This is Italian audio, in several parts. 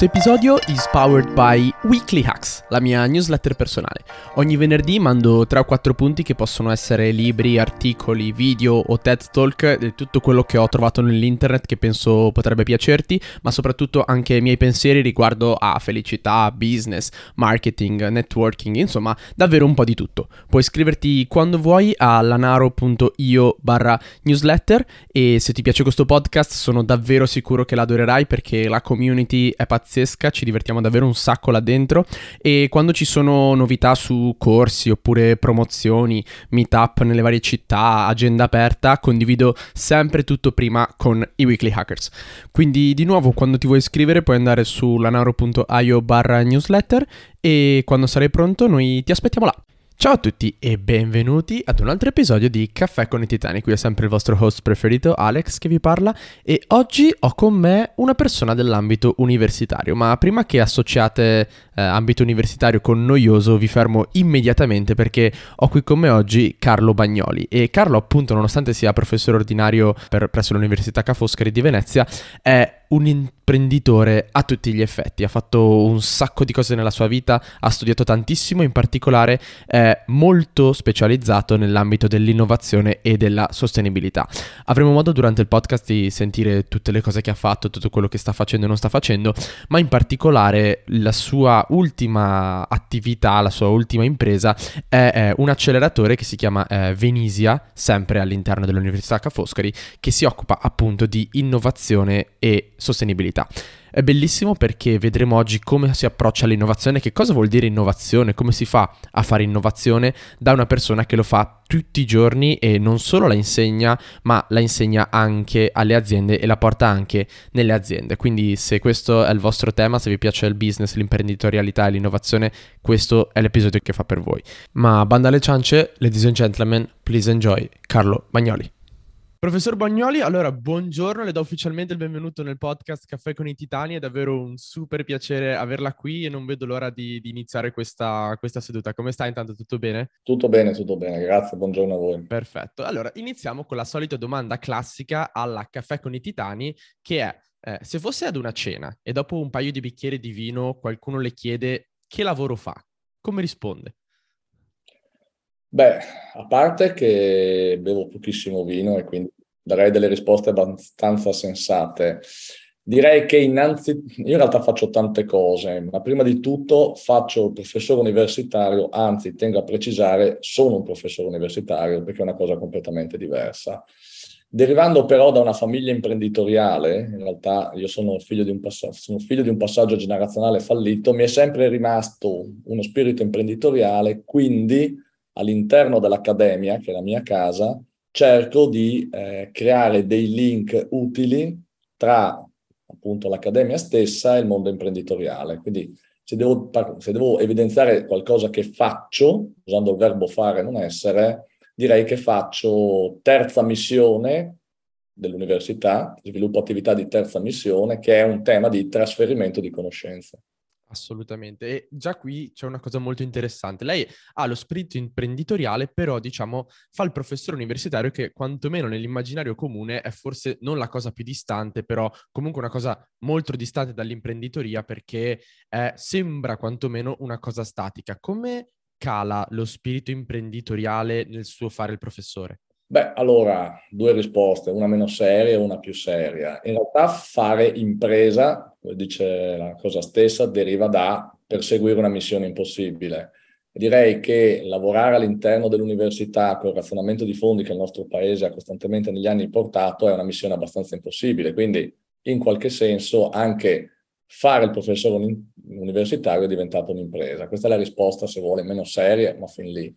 Questo episodio is powered by Weekly Hacks, la mia newsletter personale. Ogni venerdì mando 3 o 4 punti che possono essere libri, articoli, video o TED Talk, di tutto quello che ho trovato nell'internet che penso potrebbe piacerti, ma soprattutto anche i miei pensieri riguardo a felicità, business, marketing, networking, insomma, davvero un po' di tutto. Puoi iscriverti quando vuoi a lanaro.io barra newsletter e se ti piace questo podcast sono davvero sicuro che l'adorerai perché la community è pazzesca, ci divertiamo davvero un sacco là dentro e quando ci sono novità su corsi oppure promozioni, meetup nelle varie città, agenda aperta, condivido sempre tutto prima con i weekly hackers. Quindi di nuovo quando ti vuoi iscrivere puoi andare su lanaro.io barra newsletter e quando sarai pronto noi ti aspettiamo là. Ciao a tutti e benvenuti ad un altro episodio di Caffè con i Titani. Qui è sempre il vostro host preferito, Alex, che vi parla. E oggi ho con me una persona dell'ambito universitario. Ma prima che associate eh, ambito universitario con noioso, vi fermo immediatamente perché ho qui con me oggi Carlo Bagnoli. E Carlo, appunto, nonostante sia professore ordinario per, presso l'Università Ca' Foscari di Venezia, è un imprenditore a tutti gli effetti, ha fatto un sacco di cose nella sua vita, ha studiato tantissimo, in particolare è molto specializzato nell'ambito dell'innovazione e della sostenibilità. Avremo modo durante il podcast di sentire tutte le cose che ha fatto, tutto quello che sta facendo e non sta facendo, ma in particolare la sua ultima attività, la sua ultima impresa è, è un acceleratore che si chiama eh, Venisia, sempre all'interno dell'Università Ca' Foscari, che si occupa appunto di innovazione e sostenibilità. È bellissimo perché vedremo oggi come si approccia all'innovazione, che cosa vuol dire innovazione, come si fa a fare innovazione da una persona che lo fa tutti i giorni e non solo la insegna, ma la insegna anche alle aziende e la porta anche nelle aziende. Quindi se questo è il vostro tema, se vi piace il business, l'imprenditorialità e l'innovazione, questo è l'episodio che fa per voi. Ma banda alle ciance, ladies and gentlemen, please enjoy Carlo Bagnoli. Professor Bagnoli, allora buongiorno, le do ufficialmente il benvenuto nel podcast Caffè con i Titani, è davvero un super piacere averla qui e non vedo l'ora di, di iniziare questa, questa, seduta. Come sta intanto? Tutto bene? Tutto bene, tutto bene, grazie, buongiorno a voi. Perfetto, allora iniziamo con la solita domanda classica alla Caffè con i Titani che è eh, se fosse ad una cena e dopo un paio di bicchieri di vino qualcuno le chiede che lavoro fa, come risponde? Beh, a parte che bevo pochissimo vino e quindi darei delle risposte abbastanza sensate. Direi che innanzitutto, io in realtà faccio tante cose, ma prima di tutto faccio il professore universitario, anzi tengo a precisare, sono un professore universitario perché è una cosa completamente diversa. Derivando però da una famiglia imprenditoriale, in realtà io sono figlio, di un passaggio, sono figlio di un passaggio generazionale fallito, mi è sempre rimasto uno spirito imprenditoriale, quindi all'interno dell'accademia, che è la mia casa, cerco di eh, creare dei link utili tra appunto l'accademia stessa e il mondo imprenditoriale. Quindi se devo, se devo evidenziare qualcosa che faccio, usando il verbo fare non essere, direi che faccio terza missione dell'università, sviluppo attività di terza missione, che è un tema di trasferimento di conoscenze. Assolutamente. E già qui c'è una cosa molto interessante. Lei ha lo spirito imprenditoriale, però diciamo fa il professore universitario che quantomeno nell'immaginario comune è forse non la cosa più distante, però comunque una cosa molto distante dall'imprenditoria perché eh, sembra quantomeno una cosa statica. Come cala lo spirito imprenditoriale nel suo fare il professore? Beh, allora, due risposte, una meno seria e una più seria. In realtà fare impresa, come dice la cosa stessa, deriva da perseguire una missione impossibile. Direi che lavorare all'interno dell'università con il razionamento di fondi che il nostro paese ha costantemente negli anni portato è una missione abbastanza impossibile. Quindi, in qualche senso, anche fare il professore universitario è diventato un'impresa. Questa è la risposta, se vuole, meno seria, ma fin lì.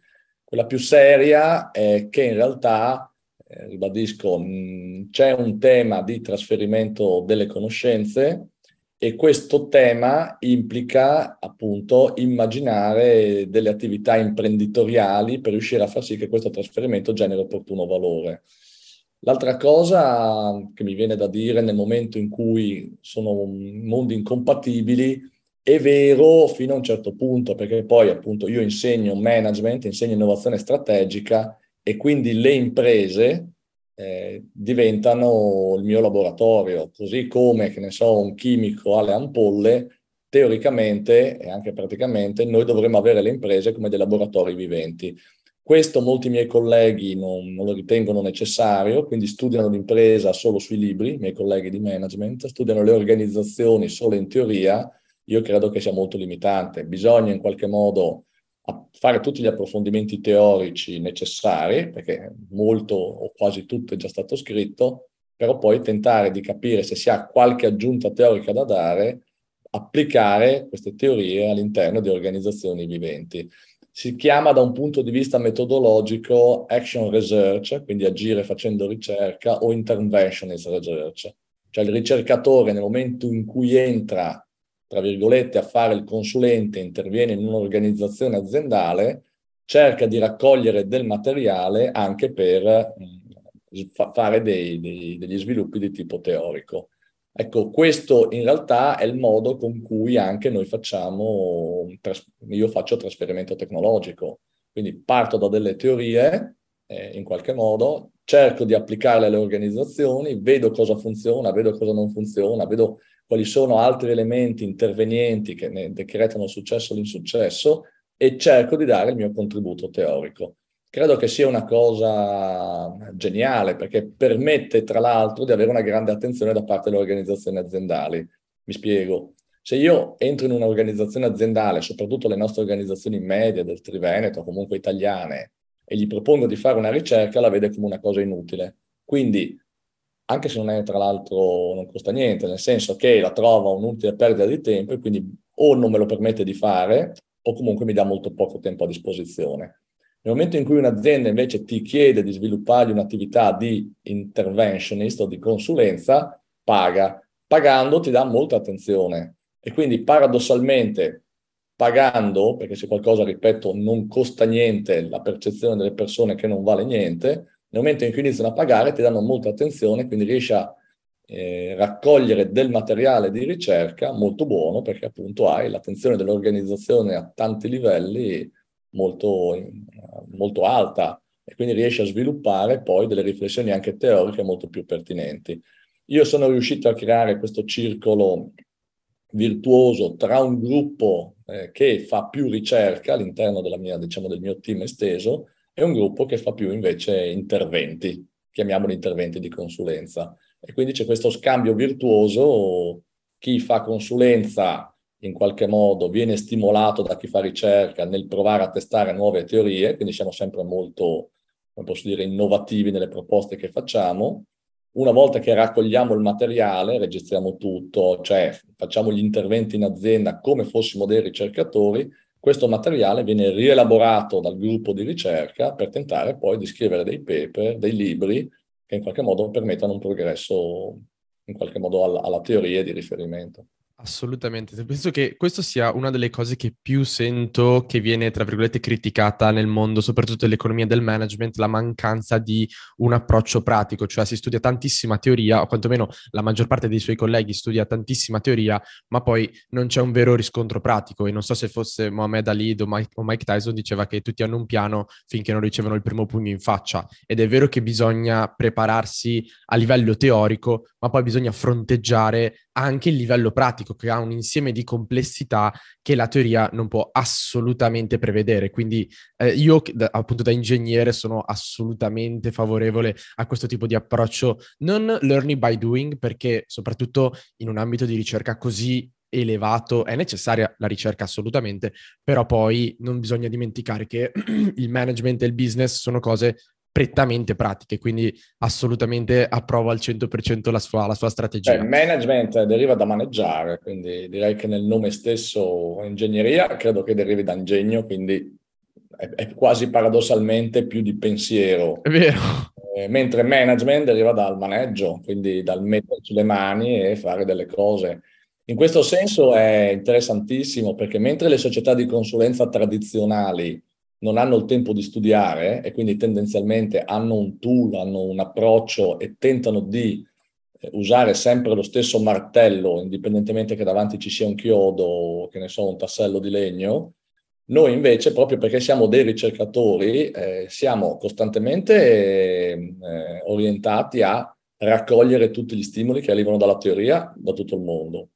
Quella più seria è che in realtà, eh, ribadisco, mh, c'è un tema di trasferimento delle conoscenze e questo tema implica appunto immaginare delle attività imprenditoriali per riuscire a far sì che questo trasferimento generi opportuno valore. L'altra cosa che mi viene da dire nel momento in cui sono mondi incompatibili è vero fino a un certo punto, perché poi appunto io insegno management, insegno innovazione strategica e quindi le imprese eh, diventano il mio laboratorio, così come, che ne so, un chimico ha le ampolle, teoricamente e anche praticamente noi dovremmo avere le imprese come dei laboratori viventi. Questo molti miei colleghi non, non, lo ritengono necessario, quindi studiano l'impresa solo sui libri, i miei colleghi di management, studiano le organizzazioni solo in teoria, io credo che sia molto limitante. Bisogna in qualche modo fare tutti gli approfondimenti teorici necessari, perché molto o quasi tutto è già stato scritto, però poi tentare di capire se si ha qualche aggiunta teorica da dare, applicare queste teorie all'interno di organizzazioni viventi si chiama da un punto di vista metodologico action research, quindi agire facendo ricerca, o interventionist research. Cioè il ricercatore nel momento in cui entra, tra virgolette, a fare il consulente, interviene in un'organizzazione aziendale, cerca di raccogliere del materiale anche per mm, fare dei, dei, degli sviluppi di tipo teorico. Ecco, questo in realtà è il modo con cui anche noi facciamo, io faccio trasferimento tecnologico, quindi parto da delle teorie eh, in qualche modo, cerco di applicarle alle organizzazioni, vedo cosa funziona, vedo cosa non funziona, vedo quali sono altri elementi intervenienti che ne decretano il successo o l'insuccesso e cerco di dare il mio contributo teorico credo che sia una cosa geniale perché permette tra l'altro di avere una grande attenzione da parte delle organizzazioni aziendali. Mi spiego. Se io entro in un'organizzazione aziendale, soprattutto le nostre organizzazioni medie del Triveneto, comunque italiane, e gli propongo di fare una ricerca, la vede come una cosa inutile. Quindi, anche se non è tra l'altro, non costa niente, nel senso che la trova un'utile perdita di tempo e quindi o non me lo permette di fare o comunque mi dà molto poco tempo a disposizione. Nel momento in cui un'azienda invece ti chiede di sviluppargli un'attività di interventionist o di consulenza, paga. Pagando ti dà molta attenzione e quindi paradossalmente pagando, perché se qualcosa, ripeto, non costa niente la percezione delle persone che non vale niente, nel momento in cui iniziano a pagare ti danno molta attenzione, quindi riesci a eh, raccogliere del materiale di ricerca molto buono perché appunto hai l'attenzione dell'organizzazione a tanti livelli molto, molto alta e quindi riesce a sviluppare poi delle riflessioni anche teoriche molto più pertinenti. Io sono riuscito a creare questo circolo virtuoso tra un gruppo eh, che fa più ricerca all'interno mia, diciamo, del mio team esteso e un gruppo che fa più invece interventi, chiamiamoli interventi di consulenza. E quindi c'è questo scambio virtuoso, chi fa consulenza in qualche modo viene stimolato da chi fa ricerca nel provare a testare nuove teorie, quindi siamo sempre molto, come posso dire, innovativi nelle proposte che facciamo. Una volta che raccogliamo il materiale, registriamo tutto, cioè facciamo gli interventi in azienda come fossimo dei ricercatori, questo materiale viene rielaborato dal gruppo di ricerca per tentare poi di scrivere dei paper, dei libri che in qualche modo permettano un progresso in qualche modo alla, alla teoria di riferimento. Assolutamente, penso che questo sia una delle cose che più sento che viene, tra virgolette, criticata nel mondo, soprattutto dell'economia del management, la mancanza di un approccio pratico, cioè si studia tantissima teoria, o quantomeno la maggior parte dei suoi colleghi studia tantissima teoria, ma poi non c'è un vero riscontro pratico. E non so se fosse Mohamed Ali o o Mike Tyson diceva che tutti hanno un piano finché non ricevono il primo pugno in faccia. Ed è vero che bisogna prepararsi a livello teorico, ma poi bisogna fronteggiare anche il livello pratico che ha un insieme di complessità che la teoria non può assolutamente prevedere. Quindi eh, io da, appunto da ingegnere sono assolutamente favorevole a questo tipo di approccio, non learning by doing, perché soprattutto in un ambito di ricerca così elevato è necessaria la ricerca assolutamente, però poi non bisogna dimenticare che il management e il business sono cose prettamente pratiche, quindi assolutamente approvo al 100% la sua, la sua strategia. Beh, management deriva da maneggiare, quindi direi che nel nome stesso ingegneria credo che derivi da ingegno, quindi è, è quasi paradossalmente più di pensiero. È vero. Eh, mentre management deriva dal maneggio, quindi dal metterci le mani e fare delle cose. In questo senso è interessantissimo perché mentre le società di consulenza tradizionali non hanno il tempo di studiare e quindi tendenzialmente hanno un tool, hanno un approccio e tentano di eh, usare sempre lo stesso martello, indipendentemente che davanti ci sia un chiodo o che ne so, un tassello di legno, Noi invece, proprio perché siamo dei ricercatori, eh, siamo costantemente eh, orientati a raccogliere tutti gli stimoli che arrivano dalla teoria da tutto il mondo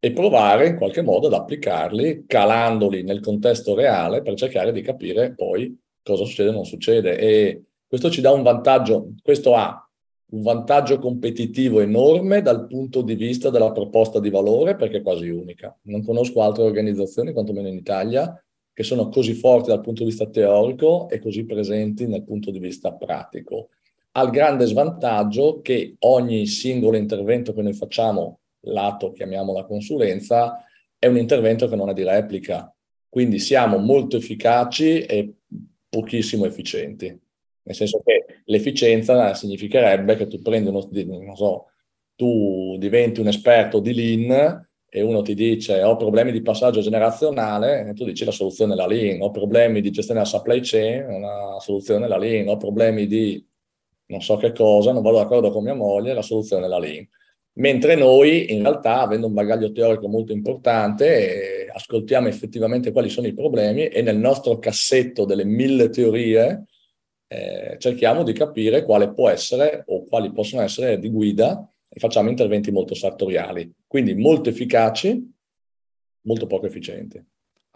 e provare in qualche modo ad applicarli, calandoli nel contesto reale per cercare di capire poi cosa succede o non succede. E questo ci dà un vantaggio, questo ha un vantaggio competitivo enorme dal punto di vista della proposta di valore perché è quasi unica. Non conosco altre organizzazioni, quantomeno in Italia, che sono così forti dal punto di vista teorico e così presenti dal punto di vista pratico. Ha il grande svantaggio che ogni singolo intervento che noi facciamo, lato chiamiamo la consulenza, è un intervento che non è di replica. Quindi siamo molto efficaci e pochissimo efficienti. Nel senso che l'efficienza significherebbe che tu prendi uno, non so, tu diventi un esperto di Lean e uno ti dice ho problemi di passaggio generazionale e tu dici la soluzione è la Lean, ho problemi di gestione della supply chain, la soluzione è la Lean, ho problemi di non so che cosa, non vado d'accordo con mia moglie, la soluzione è la Lean. Mentre noi, in realtà, avendo un bagaglio teorico molto importante, eh, ascoltiamo effettivamente quali sono i problemi e nel nostro cassetto delle mille teorie eh, cerchiamo di capire quale può essere o quali possono essere di guida e facciamo interventi molto sartoriali, quindi molto efficaci, molto poco efficienti.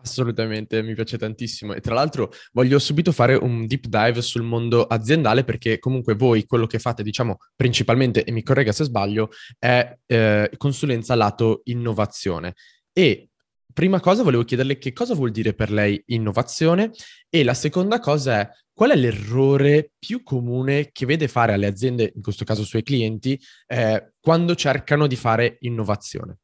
Assolutamente, mi piace tantissimo. E tra l'altro voglio subito fare un deep dive sul mondo aziendale perché comunque voi quello che fate, diciamo, principalmente, e mi corregga se sbaglio, è eh, consulenza lato innovazione. E prima cosa volevo chiederle che cosa vuol dire per lei innovazione e la seconda cosa è qual è l'errore più comune che vede fare alle aziende, in questo caso suoi clienti, eh, quando cercano di fare innovazione?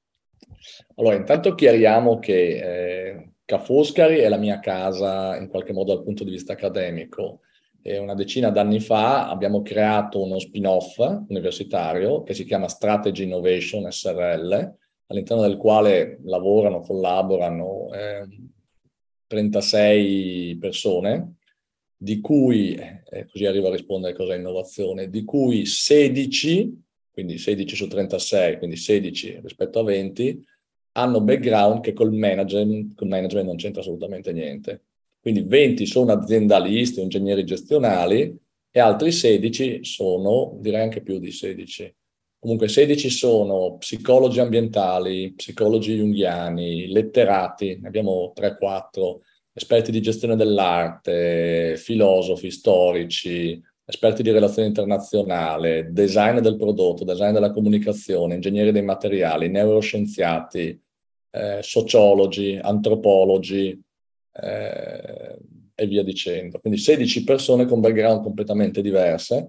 Allora, intanto chiariamo che eh, Ca' Foscari è la mia casa in qualche modo dal punto di vista accademico. E una decina d'anni fa abbiamo creato uno spin-off universitario che si chiama Strategy Innovation SRL, all'interno del quale lavorano, collaborano eh, 36 persone, di cui, eh, così arrivo a rispondere cosa è innovazione, di cui 16, quindi 16 su 36, quindi 16 rispetto a 20, hanno background che col management, col management non c'entra assolutamente niente. Quindi 20 sono aziendalisti, ingegneri gestionali e altri 16 sono, direi anche più di 16. Comunque 16 sono psicologi ambientali, psicologi junghiani, letterati, ne abbiamo 3-4, esperti di gestione dell'arte, filosofi, storici, esperti di relazione internazionale, design del prodotto, design della comunicazione, ingegneri dei materiali, neuroscienziati, eh, sociologi, antropologi eh, e via dicendo. Quindi 16 persone con background completamente diverse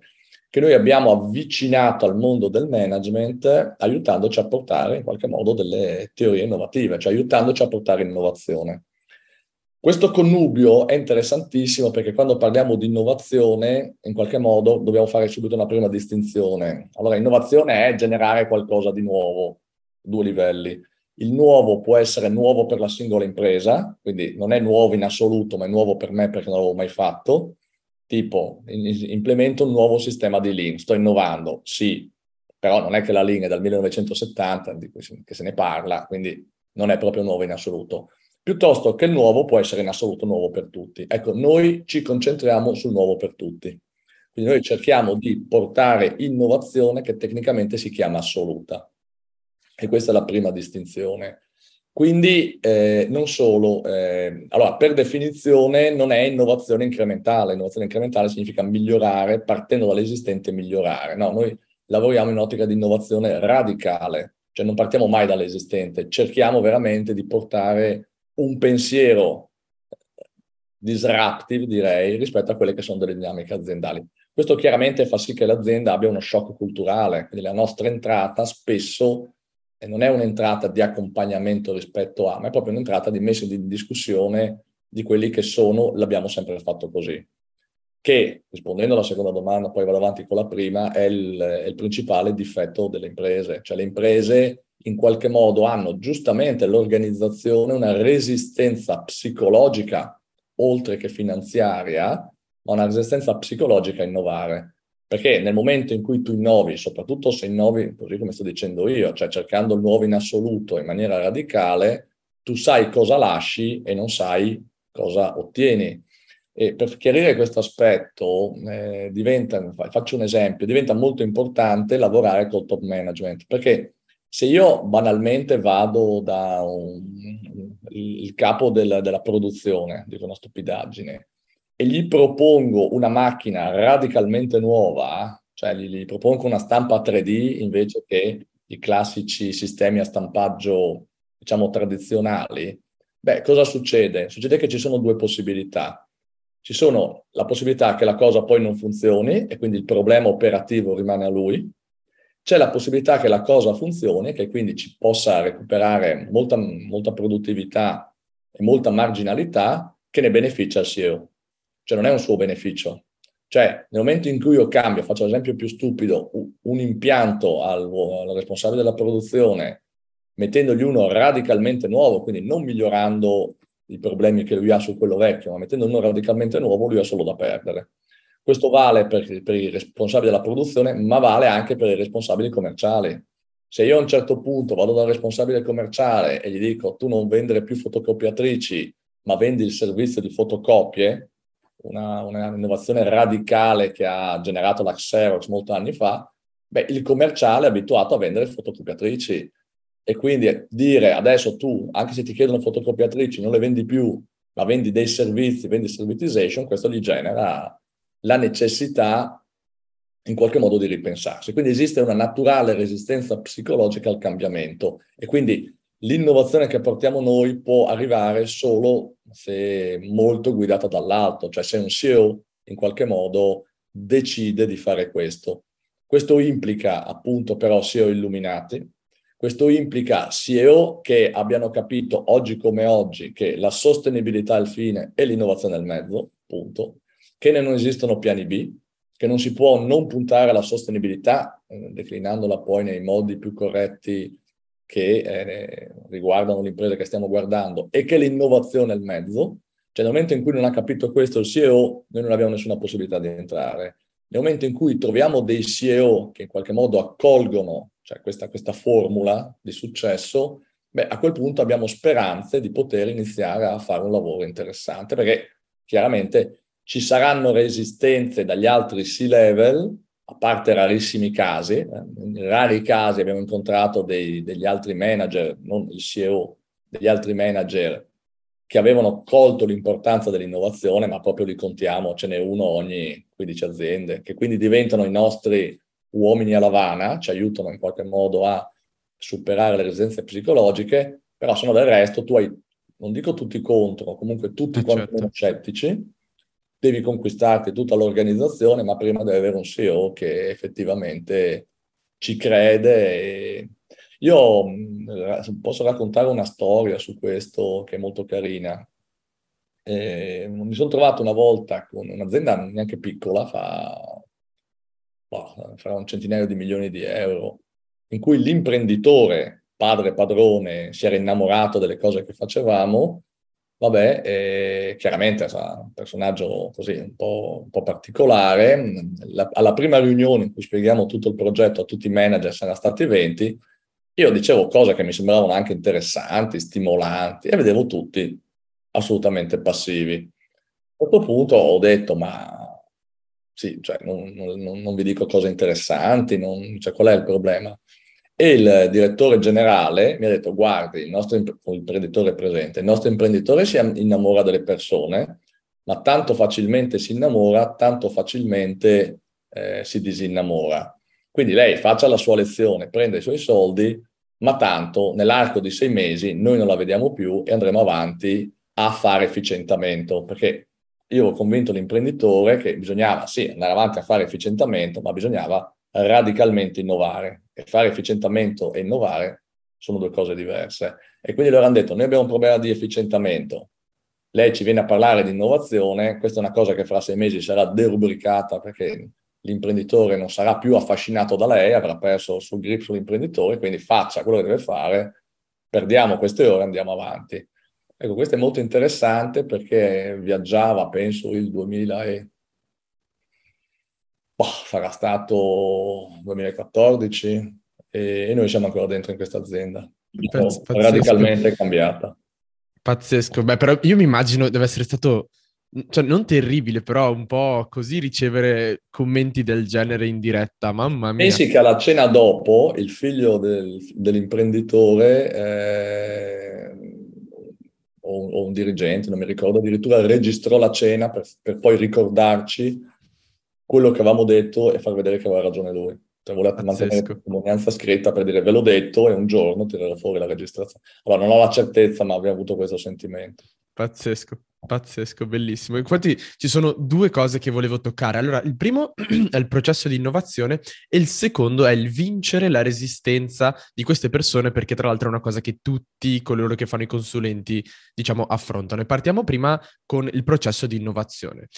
che noi abbiamo avvicinato al mondo del management aiutandoci a portare in qualche modo delle teorie innovative, cioè aiutandoci a portare innovazione. Questo connubio è interessantissimo perché quando parliamo di innovazione, in qualche modo dobbiamo fare subito una prima distinzione. Allora, innovazione è generare qualcosa di nuovo, due livelli. Il nuovo può essere nuovo per la singola impresa, quindi non è nuovo in assoluto, ma è nuovo per me perché non l'avevo mai fatto. Tipo, implemento un nuovo sistema di Lean, sto innovando, sì, però non è che la Lean è dal 1970, di cui che se ne parla, quindi non è proprio nuovo in assoluto piuttosto che il nuovo può essere in assoluto nuovo per tutti. Ecco, noi ci concentriamo sul nuovo per tutti. Quindi noi cerchiamo di portare innovazione che tecnicamente si chiama assoluta. E questa è la prima distinzione. Quindi eh, non solo, eh, allora per definizione non è innovazione incrementale, innovazione incrementale significa migliorare, partendo dall'esistente migliorare. No, noi lavoriamo in un'ottica di innovazione radicale, cioè non partiamo mai dall'esistente, cerchiamo veramente di portare un pensiero disruptive, direi, rispetto a quelle che sono delle dinamiche aziendali. Questo chiaramente fa sì che l'azienda abbia uno shock culturale, quindi la nostra entrata spesso non è un'entrata di accompagnamento rispetto a, ma è proprio un'entrata di messa in discussione di quelli che sono, l'abbiamo sempre fatto così. Che, rispondendo alla seconda domanda, poi vado avanti con la prima, è il, è il principale difetto delle imprese. Cioè le imprese in qualche modo hanno giustamente l'organizzazione una resistenza psicologica, oltre che finanziaria, ma una resistenza psicologica a innovare. Perché nel momento in cui tu innovi, soprattutto se innovi, così come sto dicendo io, cioè cercando il nuovo in assoluto in maniera radicale, tu sai cosa lasci e non sai cosa ottieni. E per chiarire questo aspetto, eh, diventa, faccio un esempio, diventa molto importante lavorare col top management, perché se io banalmente vado da un, il capo del, della produzione, dico una stupidaggine, e gli propongo una macchina radicalmente nuova, cioè gli, gli propongo una stampa 3D invece che i classici sistemi a stampaggio, diciamo, tradizionali, beh, cosa succede? Succede che ci sono due possibilità. Ci sono la possibilità che la cosa poi non funzioni e quindi il problema operativo rimane a lui, c'è la possibilità che la cosa funzioni, che quindi ci possa recuperare molta, molta produttività e molta marginalità che ne beneficia il CEO. Cioè non è un suo beneficio. Cioè nel momento in cui io cambio, faccio l'esempio più stupido, un impianto al, al responsabile della produzione, mettendogli uno radicalmente nuovo, quindi non migliorando i problemi che lui ha su quello vecchio, ma mettendo uno radicalmente nuovo, lui ha solo da perdere. Questo vale per, per, i responsabili della produzione, ma vale anche per i responsabili commerciali. Se io a un certo punto vado dal responsabile commerciale e gli dico tu non vendere più fotocopiatrici, ma vendi il servizio di fotocopie, una, innovazione radicale che ha generato la Xerox molti anni fa, beh, il commerciale è abituato a vendere fotocopiatrici e quindi dire adesso tu, anche se ti chiedono fotocopiatrici, non le vendi più, ma vendi dei servizi, vendi servitization, questo gli genera la necessità in qualche modo di ripensarsi. Quindi esiste una naturale resistenza psicologica al cambiamento e quindi l'innovazione che portiamo noi può arrivare solo se molto guidata dall'alto, cioè se un CEO in qualche modo decide di fare questo. Questo implica appunto però CEO illuminati, questo implica CEO che abbiano capito oggi come oggi che la sostenibilità è il fine e l'innovazione è il mezzo, punto che non esistono piani B, che non si può non puntare alla sostenibilità, eh, declinandola poi nei modi più corretti che eh, riguardano l'impresa che stiamo guardando, e che l'innovazione è il mezzo. Cioè nel momento in cui non ha capito questo il CEO, noi non abbiamo nessuna possibilità di entrare. Nel momento in cui troviamo dei CEO che in qualche modo accolgono cioè questa, questa formula di successo, beh, a quel punto abbiamo speranze di poter iniziare a fare un lavoro interessante, perché chiaramente ci saranno resistenze dagli altri C-level, a parte rarissimi casi, eh, in rari casi abbiamo incontrato dei, degli altri manager, non il CEO, degli altri manager che avevano colto l'importanza dell'innovazione, ma proprio li contiamo, ce n'è uno ogni 15 aziende, che quindi diventano i nostri uomini a lavana, ci aiutano in qualche modo a superare le resistenze psicologiche, però se no del resto tu hai, non dico tutti contro, comunque tutti eh quanti certo. scettici, devi conquistarti tutta l'organizzazione, ma prima devi avere un CEO che effettivamente ci crede. Io posso raccontare una storia su questo che è molto carina. Eh, mi sono trovato una volta con un'azienda neanche piccola, fa, boh, fa un centinaio di milioni di euro, in cui l'imprenditore, padre padrone, si era innamorato delle cose che facevamo Vabbè, eh, chiaramente è un personaggio così un po', un po particolare. La, alla prima riunione in cui spieghiamo tutto il progetto a tutti i manager, se ne stati 20, io dicevo cose che mi sembravano anche interessanti, stimolanti, e vedevo tutti assolutamente passivi. A questo punto ho detto, ma sì, cioè, non, non, non vi dico cose interessanti, non, cioè, qual è il problema? E il direttore generale mi ha detto, guardi, il nostro imprenditore presente, il nostro imprenditore si innamora delle persone, ma tanto facilmente si innamora, tanto facilmente eh, si disinnamora. Quindi lei faccia la sua lezione, prenda i suoi soldi, ma tanto nell'arco di sei mesi noi non la vediamo più e andremo avanti a fare efficientamento, perché io ho convinto l'imprenditore che bisognava sì andare avanti a fare efficientamento, ma bisognava radicalmente innovare. E fare efficientamento e innovare sono due cose diverse. E quindi loro hanno detto, noi abbiamo un problema di efficientamento, lei ci viene a parlare di innovazione, questa è una cosa che fra sei mesi sarà derubricata perché l'imprenditore non sarà più affascinato da lei, avrà perso il suo grip sull'imprenditore, quindi faccia quello che deve fare, perdiamo queste ore e andiamo avanti. Ecco, questo è molto interessante perché viaggiava, penso, il 2000 e boh, sarà stato 2014 e, e, noi siamo ancora dentro in questa azienda. Pazz- radicalmente cambiata. Pazzesco, beh, però io mi immagino deve essere stato, cioè non terribile, però un po' così ricevere commenti del genere in diretta, mamma mia. Pensi che alla cena dopo il figlio del, dell'imprenditore eh, o, o, un dirigente, non mi ricordo, addirittura registrò la cena per, per poi ricordarci quello che avevamo detto e far vedere che aveva ragione lui. Cioè, voleva mantenere la testimonianza scritta per dire ve l'ho detto e un giorno tirerò fuori la registrazione. Allora, non ho la certezza, ma abbiamo avuto questo sentimento. Pazzesco, pazzesco, bellissimo. Infatti ci sono due cose che volevo toccare. Allora, il primo è il processo di innovazione e il secondo è il vincere la resistenza di queste persone, perché tra l'altro è una cosa che tutti coloro che fanno i consulenti, diciamo, affrontano. E partiamo prima con il processo di innovazione.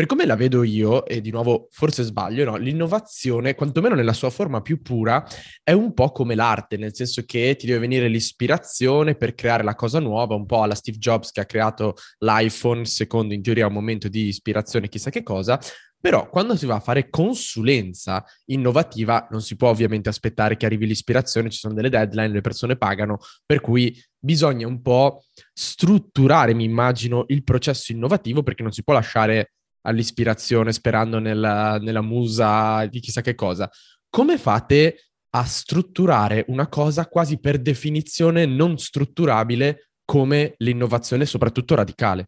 Per come la vedo io, e di nuovo forse sbaglio, no? l'innovazione, quantomeno nella sua forma più pura, è un po' come l'arte, nel senso che ti deve venire l'ispirazione per creare la cosa nuova, un po' alla Steve Jobs che ha creato l'iPhone, secondo in teoria un momento di ispirazione, chissà che cosa, però quando si va a fare consulenza innovativa non si può ovviamente aspettare che arrivi l'ispirazione, ci sono delle deadline, le persone pagano, per cui bisogna un po' strutturare, mi immagino, il processo innovativo perché non si può lasciare all'ispirazione sperando nella, nella musa di chissà che cosa. Come fate a strutturare una cosa quasi per definizione non strutturabile come l'innovazione, soprattutto radicale?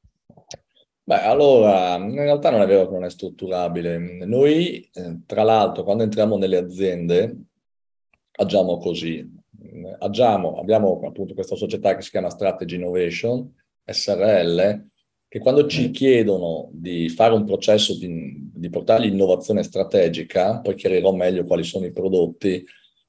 Beh, allora, in realtà non è vero che non è strutturabile. Noi, eh, tra l'altro, quando entriamo nelle aziende, agiamo così. Agiamo, abbiamo appunto questa società che si chiama Strategy Innovation, SRL, che quando ci chiedono di fare un processo di, di portargli innovazione strategica, poi chiarirò meglio quali sono i prodotti,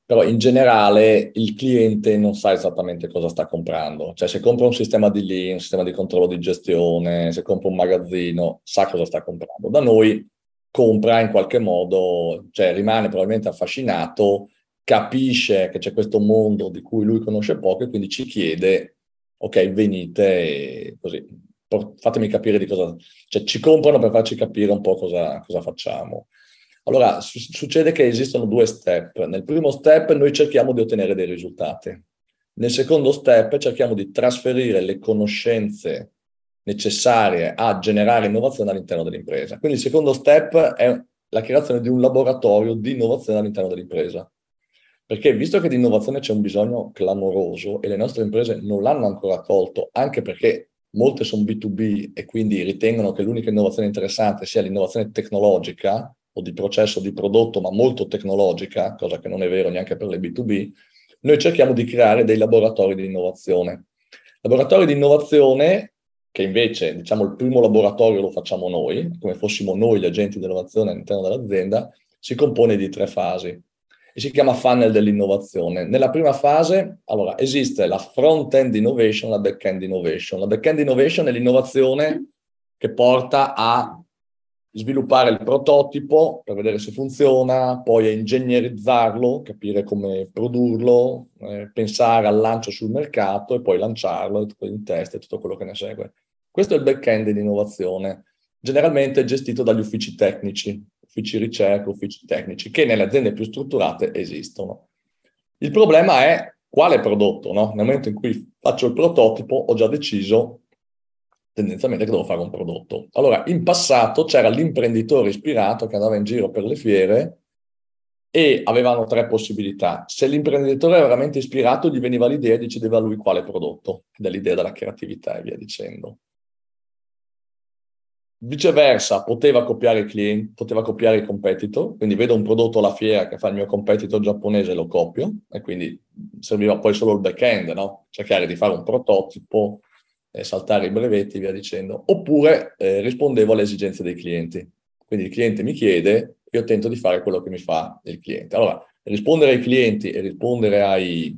però in generale il cliente non sa esattamente cosa sta comprando. Cioè se compra un sistema di lean, un sistema di controllo di gestione, se compra un magazzino, sa cosa sta comprando. Da noi compra in qualche modo, cioè rimane probabilmente affascinato, capisce che c'è questo mondo di cui lui conosce poco e quindi ci chiede, ok, venite così fatemi capire di cosa, cioè ci comprano per farci capire un po' cosa, cosa facciamo. Allora, su- succede che esistono due step. Nel primo step noi cerchiamo di ottenere dei risultati. Nel secondo step cerchiamo di trasferire le conoscenze necessarie a generare innovazione all'interno dell'impresa. Quindi il secondo step è la creazione di un laboratorio di innovazione all'interno dell'impresa. Perché visto che di innovazione c'è un bisogno clamoroso e le nostre imprese non l'hanno ancora colto, anche perché molte sono B2B e quindi ritengono che l'unica innovazione interessante sia l'innovazione tecnologica o di processo di prodotto, ma molto tecnologica, cosa che non è vero neanche per le B2B, noi cerchiamo di creare dei laboratori di innovazione. Laboratori di innovazione che invece, diciamo, il primo laboratorio lo facciamo noi, come fossimo noi gli agenti di innovazione all'interno dell'azienda, si compone di tre fasi e si chiama funnel dell'innovazione. Nella prima fase, allora, esiste la front-end innovation, la back-end innovation. La back-end innovation è l'innovazione che porta a sviluppare il prototipo per vedere se funziona, poi a ingegnerizzarlo, capire come produrlo, eh, pensare al lancio sul mercato e poi lanciarlo, in test e tutto quello che ne segue. Questo è il back-end di innovazione, generalmente gestito dagli uffici tecnici, uffici ricerca, uffici tecnici, che nelle aziende più strutturate esistono. Il problema è quale prodotto, no? Nel momento in cui faccio il prototipo ho già deciso tendenzialmente che devo fare un prodotto. Allora, in passato c'era l'imprenditore ispirato che andava in giro per le fiere e avevano tre possibilità. Se l'imprenditore era veramente ispirato, gli veniva l'idea e decideva lui quale prodotto, dall'idea della creatività e via dicendo. Viceversa, poteva copiare i clienti, poteva copiare i competitor, quindi vedo un prodotto alla fiera che fa il mio competitor giapponese, lo copio, e quindi serviva poi solo il back-end, no? cercare di fare un prototipo, eh, saltare i brevetti, via dicendo. Oppure eh, rispondevo alle esigenze dei clienti. Quindi il cliente mi chiede, io tento di fare quello che mi fa il cliente. Allora, rispondere ai clienti e rispondere ai,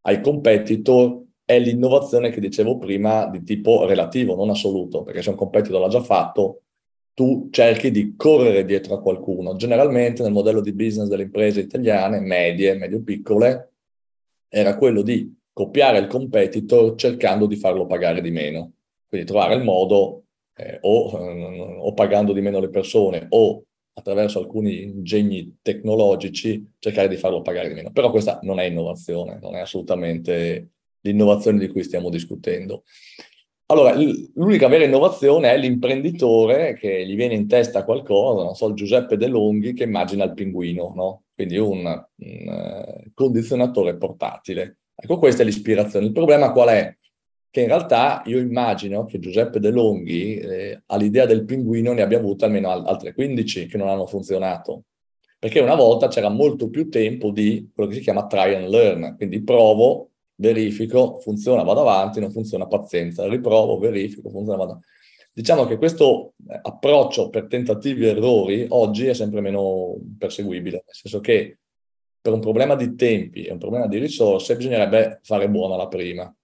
ai competitor è l'innovazione che dicevo prima di tipo relativo, non assoluto, perché se un competitor l'ha già fatto, tu cerchi di correre dietro a qualcuno. Generalmente nel modello di business delle imprese italiane, medie, medio-piccole, era quello di copiare il competitor cercando di farlo pagare di meno. Quindi trovare il modo eh, o, eh, o pagando di meno le persone o attraverso alcuni ingegni tecnologici cercare di farlo pagare di meno. Però questa non è innovazione, non è assolutamente l'innovazione di cui stiamo discutendo. Allora, l'unica vera innovazione è l'imprenditore che gli viene in testa qualcosa, non so, Giuseppe De Longhi che immagina il pinguino, no? Quindi un, un uh, condizionatore portatile. Ecco, questa è l'ispirazione. Il problema qual è? Che in realtà io immagino che Giuseppe De Longhi eh, all'idea del pinguino ne abbia avute almeno altre 15 che non hanno funzionato. Perché una volta c'era molto più tempo di quello che si chiama try and learn, quindi provo, verifico, funziona, vado avanti, non funziona, pazienza, riprovo, verifico, funziona, vado avanti. Diciamo che questo eh, approccio per tentativi e errori oggi è sempre meno perseguibile, nel senso che per un problema di tempi e un problema di risorse bisognerebbe fare buona la prima.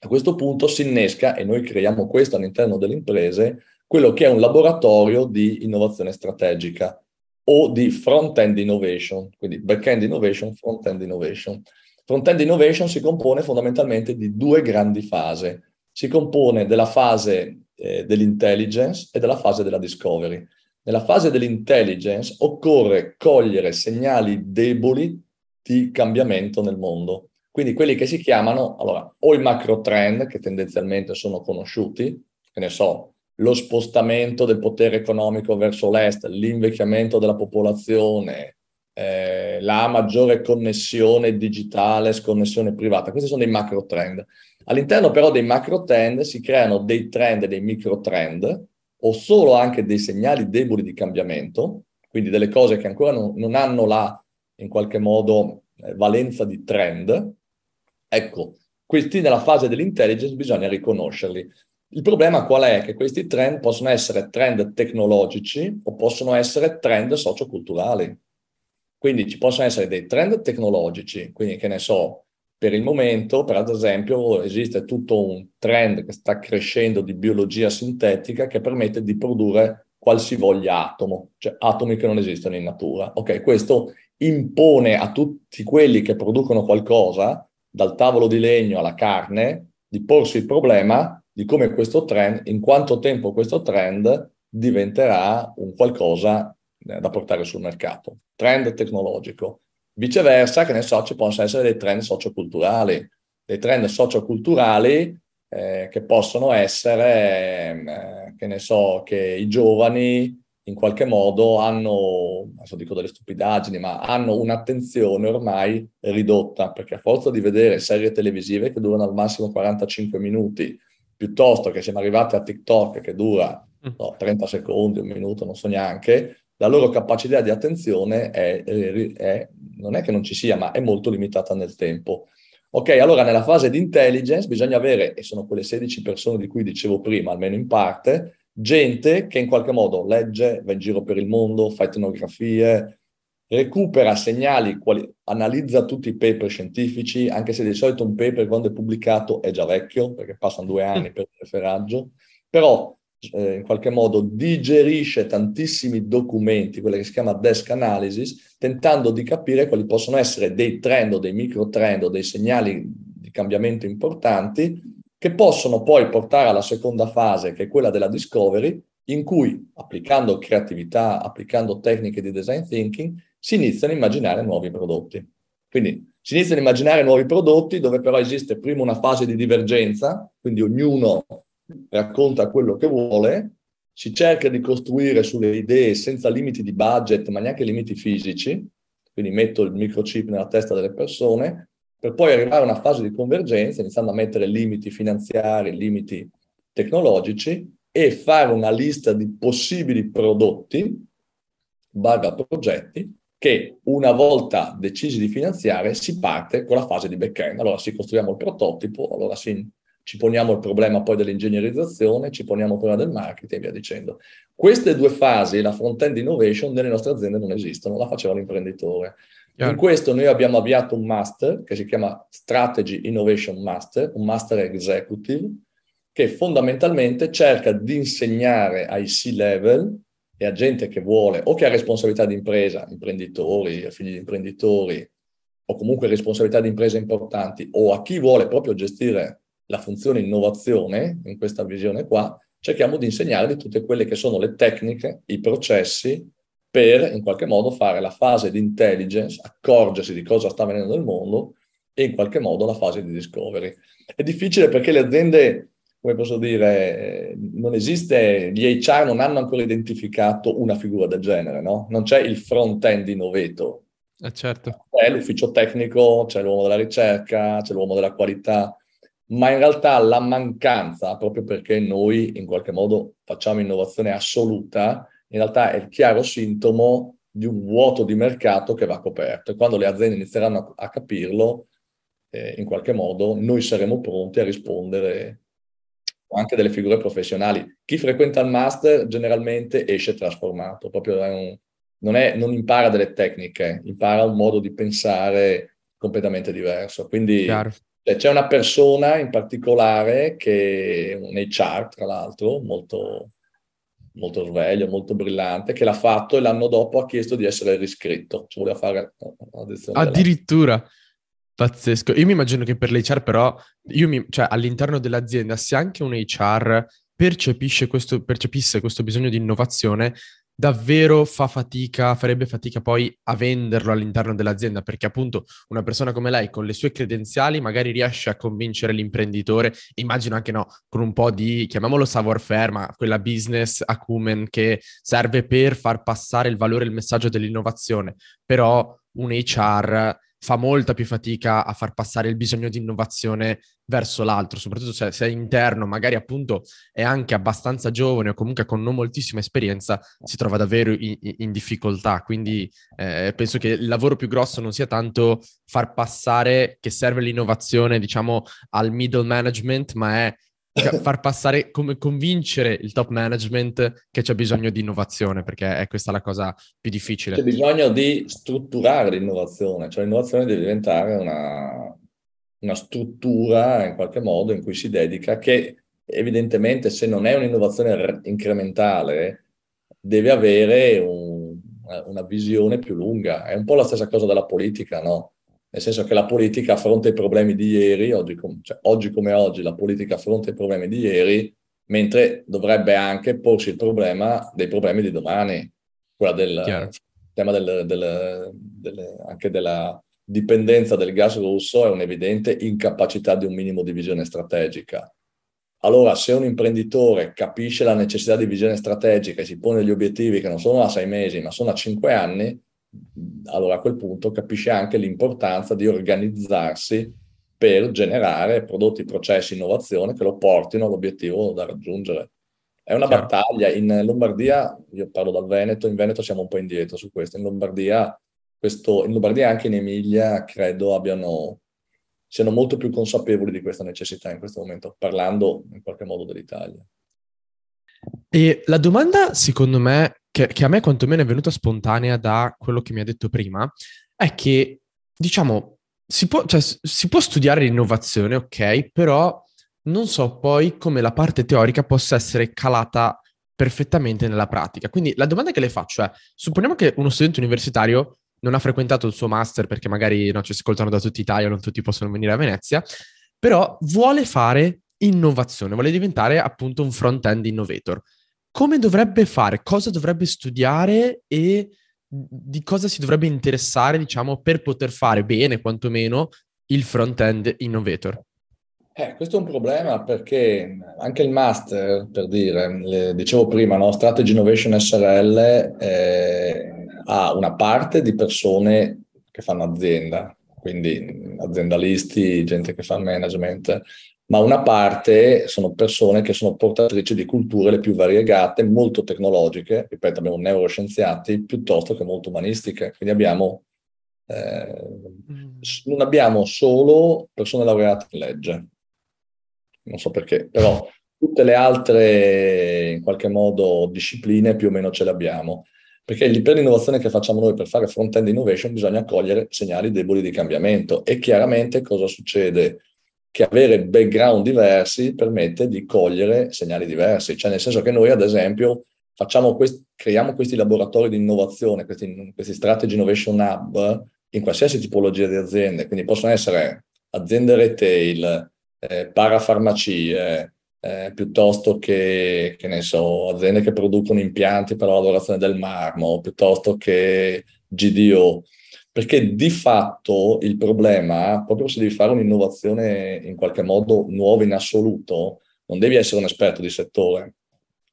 A questo punto si innesca, e noi creiamo questo all'interno delle imprese, quello che è un laboratorio di innovazione strategica o di front-end innovation, quindi back-end innovation, front-end innovation. Front-end innovation si compone fondamentalmente di due grandi fasi. Si compone della fase eh, dell'intelligence e della fase della discovery. Nella fase dell'intelligence occorre cogliere segnali deboli di cambiamento nel mondo. Quindi quelli che si chiamano, allora, o i macro trend, che tendenzialmente sono conosciuti, che ne so, lo spostamento del potere economico verso l'est, l'invecchiamento della popolazione, eh, la maggiore connessione digitale, sconnessione privata. Questi sono dei macro trend. All'interno però dei macro trend si creano dei trend e dei micro trend o solo anche dei segnali deboli di cambiamento, quindi delle cose che ancora non, non hanno la, in qualche modo, eh, valenza di trend. Ecco, questi nella fase dell'intelligence bisogna riconoscerli. Il problema qual è? Che questi trend possono essere trend tecnologici o possono essere trend socioculturali. Quindi ci possono essere dei trend tecnologici, quindi che ne so, per il momento, per esempio, esiste tutto un trend che sta crescendo di biologia sintetica che permette di produrre qualsivoglia atomo, cioè atomi che non esistono in natura. Ok, questo impone a tutti quelli che producono qualcosa, dal tavolo di legno alla carne, di porsi il problema di come questo trend, in quanto tempo questo trend diventerà un qualcosa da portare sul mercato. Trend tecnologico. Viceversa, che ne so, ci possono essere dei trend socioculturali, dei trend socioculturali eh, che possono essere, eh, che ne so, che i giovani in qualche modo hanno, adesso dico delle stupidaggini, ma hanno un'attenzione ormai ridotta, perché a forza di vedere serie televisive che durano al massimo 45 minuti, piuttosto che siamo arrivati a TikTok che dura mm. no, 30 secondi, un minuto, non so neanche, la loro capacità di attenzione è, è, non è che non ci sia, ma è molto limitata nel tempo. Ok, allora nella fase di intelligence bisogna avere, e sono quelle 16 persone di cui dicevo prima, almeno in parte, gente che in qualche modo legge, va in giro per il mondo, fa etnografie, recupera segnali, quali, analizza tutti i paper scientifici, anche se di solito un paper quando è pubblicato è già vecchio, perché passano due anni per il referaggio, però eh, in qualche modo digerisce tantissimi documenti, quella che si chiama desk analysis, tentando di capire quali possono essere dei trend o dei micro trend o dei segnali di cambiamento importanti che possono poi portare alla seconda fase, che è quella della discovery, in cui applicando creatività, applicando tecniche di design thinking, si iniziano a immaginare nuovi prodotti. Quindi si iniziano a immaginare nuovi prodotti dove però esiste prima una fase di divergenza, quindi ognuno racconta quello che vuole, si cerca di costruire sulle idee senza limiti di budget, ma neanche limiti fisici, quindi metto il microchip nella testa delle persone, per poi arrivare a una fase di convergenza, iniziando a mettere limiti finanziari, limiti tecnologici e fare una lista di possibili prodotti, barra progetti, che una volta decisi di finanziare si parte con la fase di back-end. Allora si costruiamo il prototipo, allora si ci poniamo il problema poi dell'ingegnerizzazione, ci poniamo il problema del marketing e via dicendo. Queste due fasi, la front-end innovation, nelle nostre aziende non esistono, la faceva l'imprenditore. In questo noi abbiamo avviato un master che si chiama Strategy Innovation Master, un master executive, che fondamentalmente cerca di insegnare ai C-level e a gente che vuole o che ha responsabilità di impresa, imprenditori, figli di imprenditori, o comunque responsabilità di imprese importanti, o a chi vuole proprio gestire la funzione innovazione, in questa visione qua, cerchiamo di insegnargli tutte quelle che sono le tecniche, i processi per in qualche modo fare la fase di intelligence, accorgersi di cosa sta avvenendo nel mondo e in qualche modo la fase di discovery. È difficile perché le aziende come posso dire, non esiste, gli HR non hanno ancora identificato una figura del genere, no? Non c'è il front-end innovator. Eh certo. C'è l'ufficio tecnico, c'è l'uomo della ricerca, c'è l'uomo della qualità, ma in realtà la mancanza, proprio perché noi in qualche modo facciamo innovazione assoluta, in realtà è il chiaro sintomo di un vuoto di mercato che va coperto e quando le aziende inizieranno a, capirlo, eh, in qualche modo noi saremo pronti a rispondere anche delle figure professionali. Chi frequenta il master generalmente esce trasformato, proprio un, non, è, non, impara delle tecniche, impara un modo di pensare completamente diverso. Quindi cioè, c'è una persona in particolare che, un HR tra l'altro, molto, molto sveglio, molto brillante, che l'ha fatto e l'anno dopo ha chiesto di essere riscritto. Ci voleva fare Addirittura. Della... Pazzesco. Io mi immagino che per l'HR però, mi, cioè, all'interno dell'azienda, se anche un HR percepisce questo, percepisse questo bisogno di innovazione, davvero fa fatica, farebbe fatica poi a venderlo all'interno dell'azienda, perché appunto una persona come lei con le sue credenziali magari riesce a convincere l'imprenditore, immagino anche no, con un po' di, chiamiamolo savoir-faire, ma quella business acumen che serve per far passare il valore il messaggio dell'innovazione, però un HR fa molta più fatica a far passare il bisogno di innovazione verso l'altro, soprattutto se, se è interno, magari appunto è anche abbastanza giovane o comunque con non moltissima esperienza, si trova davvero in, in difficoltà. Quindi eh, penso che il lavoro più grosso non sia tanto far passare che serve l'innovazione, diciamo, al middle management, ma è far passare, come convincere il top management che c'è bisogno di innovazione, perché è questa la cosa più difficile. C'è bisogno di strutturare l'innovazione, cioè l'innovazione deve diventare una, una struttura in qualche modo in cui si dedica che evidentemente se non è un'innovazione incrementale deve avere un, una visione più lunga. È un po' la stessa cosa della politica, no? nel senso che la politica affronta i problemi di ieri, oggi, com- cioè, oggi come oggi la politica affronta i problemi di ieri, mentre dovrebbe anche porsi il problema dei problemi di domani, quella del tema del, del, del, anche della dipendenza del gas russo è un'evidente incapacità di un minimo di visione strategica. Allora, se un imprenditore capisce la necessità di visione strategica e si pone degli obiettivi che non sono a sei mesi, ma sono a cinque anni, allora a quel punto capisce anche l'importanza di organizzarsi per generare prodotti, processi, innovazione che lo portino all'obiettivo da raggiungere. È una Chiaro. battaglia. In Lombardia, io parlo dal Veneto, in Veneto siamo un po' indietro su questo. In Lombardia, questo, in Lombardia e anche in Emilia, credo abbiano, siano molto più consapevoli di questa necessità in questo momento, parlando in qualche modo dell'Italia. E la domanda, secondo me, che, che a me quantomeno è venuta spontanea da quello che mi ha detto prima, è che, diciamo, si può, cioè, si può studiare l'innovazione, ok, però non so poi come la parte teorica possa essere calata perfettamente nella pratica. Quindi la domanda che le faccio è, supponiamo che uno studente universitario non ha frequentato il suo master perché magari no, ci ascoltano da tutta Italia, non tutti possono venire a Venezia, però vuole fare innovazione, vuole diventare appunto un front-end innovator come dovrebbe fare, cosa dovrebbe studiare e di cosa si dovrebbe interessare, diciamo, per poter fare bene, quantomeno, il front-end innovator? Eh, questo è un problema perché anche il master, per dire, le, dicevo prima, no? Strategy Innovation SRL eh, ha una parte di persone che fanno azienda, quindi aziendalisti, gente che fa management, ma una parte sono persone che sono portatrici di culture le più variegate, molto tecnologiche, ripeto, abbiamo neuroscienziati, piuttosto che molto umanistiche. Quindi abbiamo, eh, mm. non abbiamo solo persone laureate in legge, non so perché, però tutte le altre, in qualche modo, discipline più o meno ce le abbiamo. Perché per l'innovazione che facciamo noi per fare front-end innovation bisogna cogliere segnali deboli di cambiamento e chiaramente cosa succede? che avere background diversi permette di cogliere segnali diversi, cioè nel senso che noi ad esempio quest- creiamo questi laboratori di innovazione, questi, questi strategy innovation hub in qualsiasi tipologia di aziende, quindi possono essere aziende retail, eh, parafarmacie, eh, piuttosto che, che ne so, aziende che producono impianti per la lavorazione del marmo, piuttosto che GDO perché di fatto il problema, proprio se devi fare un'innovazione in qualche modo nuova in assoluto, non devi essere un esperto di settore.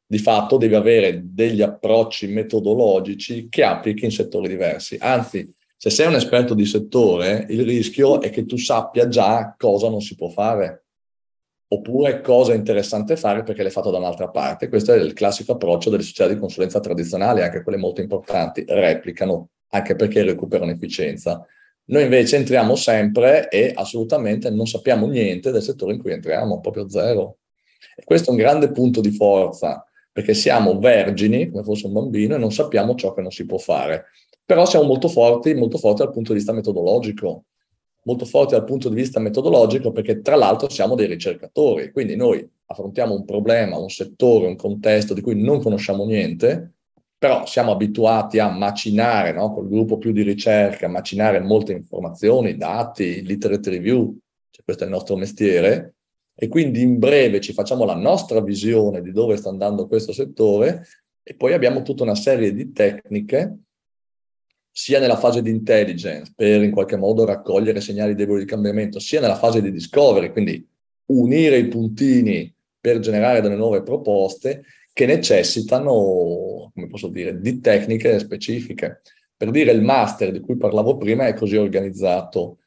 Di fatto devi avere degli approcci metodologici che applichi in settori diversi. Anzi, se sei un esperto di settore, il rischio è che tu sappia già cosa non si può fare oppure cosa è interessante fare perché l'hai fatto da un'altra parte. Questo è il classico approccio delle società di consulenza tradizionali, anche quelle molto importanti, replicano anche perché recuperano efficienza. Noi invece entriamo sempre e assolutamente non sappiamo niente del settore in cui entriamo, proprio zero. E questo è un grande punto di forza, perché siamo vergini, come fosse un bambino, e non sappiamo ciò che non si può fare. Però siamo molto forti, molto forti dal punto di vista metodologico molto forti dal punto di vista metodologico perché tra l'altro siamo dei ricercatori, quindi noi affrontiamo un problema, un settore, un contesto di cui non conosciamo niente, però siamo abituati a macinare, no? col gruppo più di ricerca, macinare molte informazioni, dati, literature review, cioè questo è il nostro mestiere, e quindi in breve ci facciamo la nostra visione di dove sta andando questo settore e poi abbiamo tutta una serie di tecniche sia nella fase di intelligence per in qualche modo raccogliere segnali deboli di cambiamento, sia nella fase di discovery, quindi unire i puntini per generare delle nuove proposte che necessitano, come posso dire, di tecniche specifiche. Per dire il master di cui parlavo prima è così organizzato.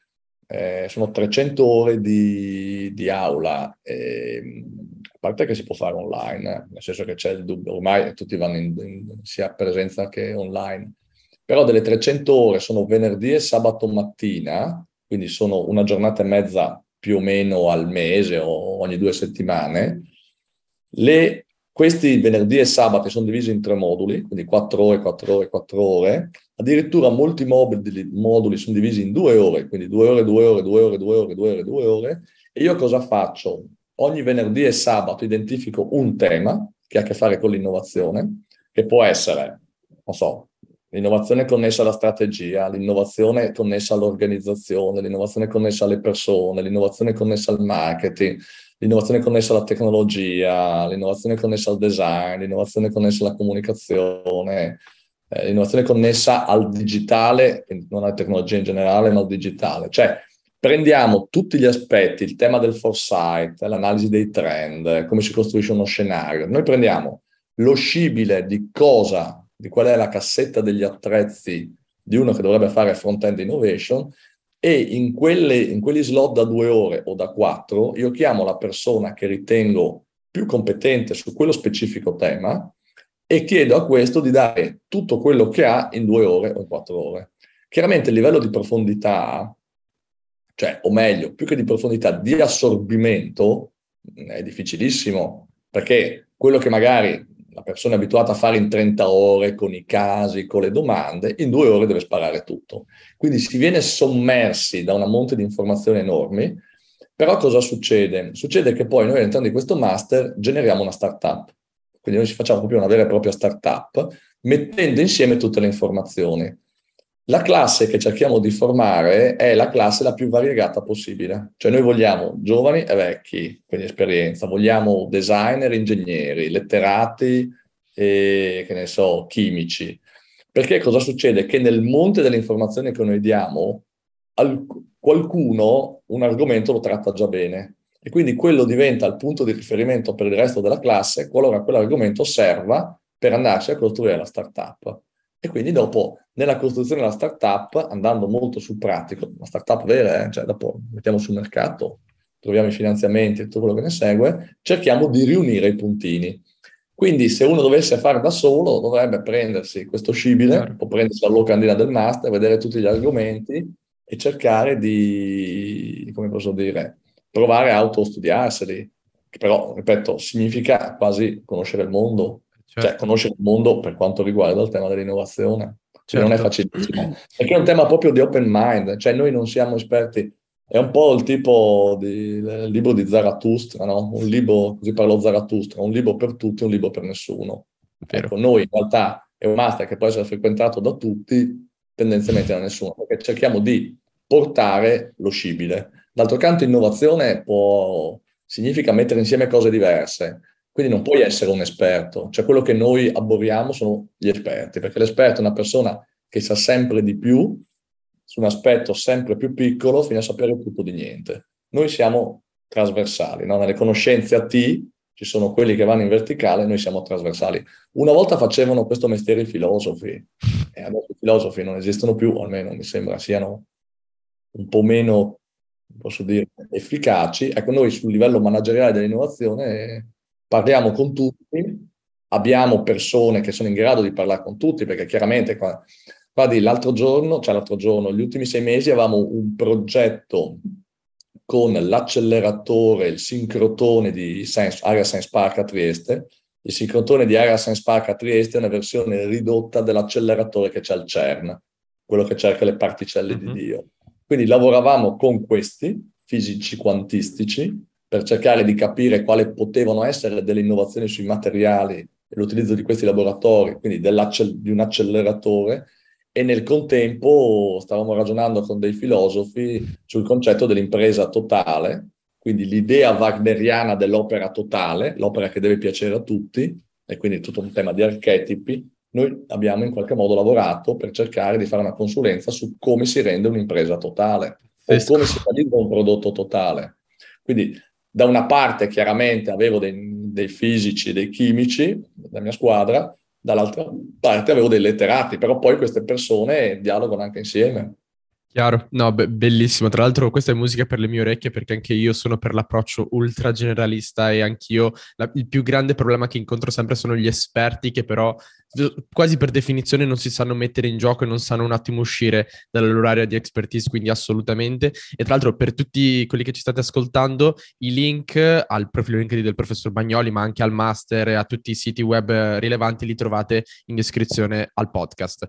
Eh, sono 300 ore di, di aula, eh, a parte che si può fare online, nel senso che c'è il dubbio, ormai tutti vanno in, in sia presenza che online però delle 300 ore sono venerdì e sabato mattina, quindi sono una giornata e mezza più o meno al mese o ogni due settimane. Le, questi venerdì e sabati sono divisi in tre moduli, quindi 4 ore, 4 ore, 4 ore. Addirittura molti moduli, moduli sono divisi in due ore, quindi due ore, due ore, due ore, due ore, due ore, due ore. E io cosa faccio? Ogni venerdì e sabato identifico un tema che ha a che fare con l'innovazione, che può essere, non so, L'innovazione connessa alla strategia, l'innovazione connessa all'organizzazione, l'innovazione connessa alle persone, l'innovazione connessa al marketing, l'innovazione connessa alla tecnologia, l'innovazione connessa al design, l'innovazione connessa alla comunicazione, eh, l'innovazione connessa al digitale, non alla tecnologia in generale, ma al digitale. Cioè, prendiamo tutti gli aspetti, il tema del foresight, l'analisi dei trend, come si costruisce uno scenario. Noi prendiamo lo scibile di cosa di qual è la cassetta degli attrezzi di uno che dovrebbe fare front-end innovation e in, quelle, in quegli slot da due ore o da quattro io chiamo la persona che ritengo più competente su quello specifico tema e chiedo a questo di dare tutto quello che ha in due ore o in quattro ore. Chiaramente il livello di profondità, cioè, o meglio, più che di profondità, di assorbimento, è difficilissimo, perché quello che magari la persona è abituata a fare in 30 ore con i casi, con le domande, in due ore deve sparare tutto. Quindi si viene sommersi da una monte di informazioni enormi, però cosa succede? Succede che poi noi all'interno di questo master generiamo una startup, quindi noi ci facciamo proprio una vera e propria startup, mettendo insieme tutte le informazioni. La classe che cerchiamo di formare è la classe la più variegata possibile, cioè noi vogliamo giovani e vecchi, quindi esperienza, vogliamo designer, ingegneri, letterati e che ne so, chimici. Perché cosa succede? Che nel monte delle informazioni che noi diamo, qualcuno un argomento lo tratta già bene e quindi quello diventa il punto di riferimento per il resto della classe qualora quell'argomento serva per andarsi a costruire la startup. E quindi dopo, nella costruzione della startup, andando molto sul pratico, una startup vera, eh? cioè dopo mettiamo sul mercato, troviamo i finanziamenti e tutto quello che ne segue, cerchiamo di riunire i puntini. Quindi se uno dovesse fare da solo, dovrebbe prendersi questo scibile, certo. o prendersi la locandina del master, vedere tutti gli argomenti e cercare di, come posso dire, provare a autostudiarseli. Che però, ripeto, significa quasi conoscere il mondo, certo. Cioè, conoscere il mondo per quanto riguarda il tema dell'innovazione. Certo. Non è certo. facilissimo. Perché è un tema proprio di open mind, cioè noi non siamo esperti. È un po' il tipo di libro di Zarathustra, no? Un libro, così parlò Zarathustra, un libro per tutti, un libro per nessuno. Ecco, noi in realtà è un master che può essere frequentato da tutti, tendenzialmente da nessuno, perché cerchiamo di portare lo scibile. D'altro canto, innovazione può, significa mettere insieme cose diverse. Quindi non puoi essere un esperto, cioè quello che noi abboriamo sono gli esperti, perché l'esperto è una persona che sa sempre di più su un aspetto sempre più piccolo fino a sapere tutto di niente. Noi siamo trasversali, no? nelle conoscenze a T ci sono quelli che vanno in verticale, noi siamo trasversali. Una volta facevano questo mestiere i filosofi, e adesso i filosofi non esistono più, almeno mi sembra siano un po' meno, posso dire, efficaci. Ecco, noi sul livello manageriale dell'innovazione parliamo con tutti, abbiamo persone che sono in grado di parlare con tutti, perché chiaramente qua, guardi, l'altro giorno, cioè l'altro giorno, gli ultimi sei mesi avevamo un progetto con l'acceleratore, il sincrotone di Science, Area Science Park a Trieste. Il sincrotone di Area Science Park a Trieste è una versione ridotta dell'acceleratore che c'è al CERN, quello che cerca le particelle mm-hmm. di mhm. Dio. Quindi lavoravamo con questi fisici quantistici per cercare di capire quali potevano essere delle innovazioni sui materiali e l'utilizzo di questi laboratori, quindi di un acceleratore e nel contempo stavamo ragionando con dei filosofi sul concetto dell'impresa totale, quindi l'idea wagneriana dell'opera totale, l'opera che deve piacere a tutti, e quindi tutto un tema di archetipi. Noi abbiamo in qualche modo lavorato per cercare di fare una consulenza su come si rende un'impresa totale o come si realizza un prodotto totale. Quindi da una parte chiaramente avevo dei, dei fisici, dei chimici, la mia squadra, dall'altra parte avevo dei letterati, però poi queste persone dialogano anche insieme. Chiaro, no, be- bellissimo. Tra l'altro, questa è musica per le mie orecchie perché anche io sono per l'approccio ultra generalista e anch'io la- il più grande problema che incontro sempre sono gli esperti che però quasi per definizione non si sanno mettere in gioco e non sanno un attimo uscire dalla loro area di expertise, quindi assolutamente. E tra l'altro, per tutti quelli che ci state ascoltando, i link al profilo LinkedIn del professor Bagnoli, ma anche al master e a tutti i siti web rilevanti li trovate in descrizione al podcast.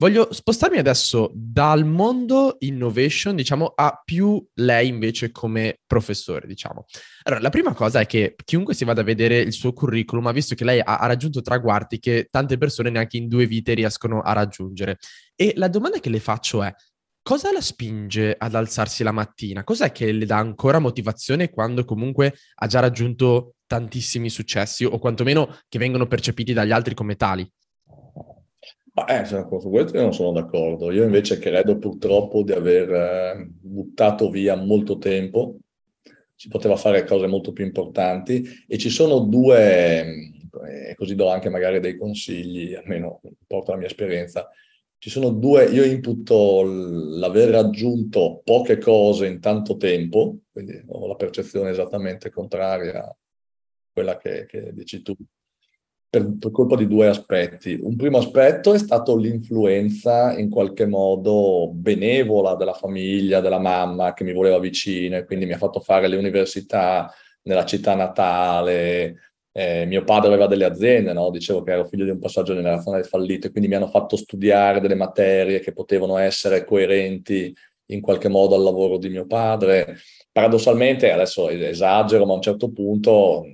Voglio spostarmi adesso dal mondo innovation, diciamo, a più lei invece come professore, diciamo. Allora, la prima cosa è che chiunque si vada a vedere il suo curriculum ha visto che lei ha, ha raggiunto traguardi che tante persone neanche in due vite riescono a raggiungere. E la domanda che le faccio è, cosa la spinge ad alzarsi la mattina? Cos'è che le dà ancora motivazione quando comunque ha già raggiunto tantissimi successi o quantomeno che vengono percepiti dagli altri come tali? Eh, su questo io non sono d'accordo. Io invece credo purtroppo di aver eh, buttato via molto tempo, si poteva fare cose molto più importanti e ci sono due, eh, così do anche magari dei consigli, almeno porto la mia esperienza, ci sono due, io imputo l'aver raggiunto poche cose in tanto tempo, quindi ho la percezione esattamente contraria a quella che, che dici tu, per, per, colpa di due aspetti. Un primo aspetto è stato l'influenza in qualche modo benevola della famiglia, della mamma che mi voleva vicino e quindi mi ha fatto fare le università nella città natale. Eh, mio padre aveva delle aziende, no? dicevo che ero figlio di un passaggio generazionale fallito e quindi mi hanno fatto studiare delle materie che potevano essere coerenti in qualche modo al lavoro di mio padre. Paradossalmente, adesso esagero, ma a un certo punto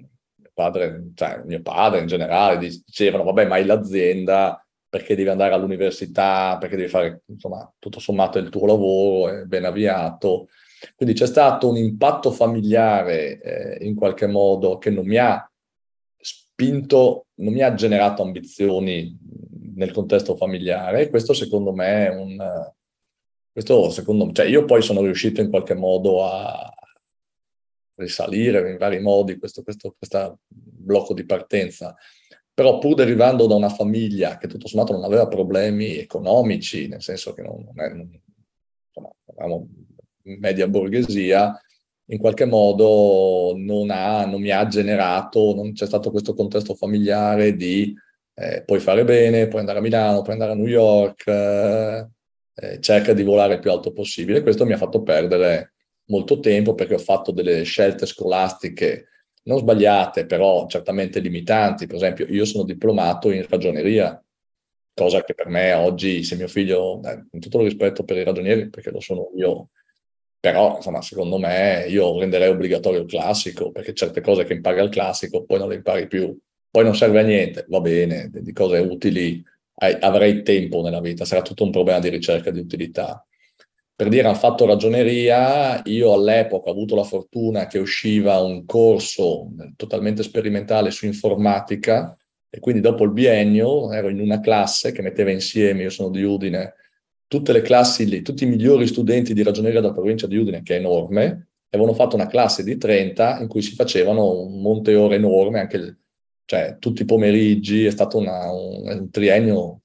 padre, cioè mio padre in generale, dicevano, vabbè, ma hai l'azienda, perché devi andare all'università, perché devi fare, insomma, tutto sommato il tuo lavoro, è ben avviato. Quindi c'è stato un impatto familiare eh, in qualche modo che non mi ha spinto, non mi ha generato ambizioni nel contesto familiare questo secondo me è un... Questo secondo me, cioè io poi sono riuscito in qualche modo a, risalire in vari modi questo, questo, blocco di partenza. Però pur derivando da una famiglia che tutto sommato non aveva problemi economici, nel senso che non, non è, insomma, eravamo media borghesia, in qualche modo non, ha, non mi ha generato, non c'è stato questo contesto familiare di eh, puoi fare bene, puoi andare a Milano, puoi andare a New York, eh, eh, cerca di volare il più alto possibile. Questo mi ha fatto perdere molto tempo perché ho fatto delle scelte scolastiche non sbagliate, però certamente limitanti. Per esempio, io sono diplomato in ragioneria, cosa che per me oggi, se mio figlio, eh, con tutto il rispetto per i ragionieri, perché lo sono io, però insomma, secondo me io renderei obbligatorio il classico, perché certe cose che impari al classico poi non le impari più, poi non serve a niente, va bene, di cose utili avrei tempo nella vita, sarà tutto un problema di ricerca di utilità per dire, hanno fatto ragioneria, io all'epoca ho avuto la fortuna che usciva un corso totalmente sperimentale su informatica e quindi dopo il biennio ero in una classe che metteva insieme, io sono di Udine, tutte le classi lì, tutti i migliori studenti di ragioneria della provincia di Udine, che è enorme, avevano fatto una classe di 30 in cui si facevano un monte ore enorme, anche cioè, tutti i pomeriggi, è stato una, un, un triennio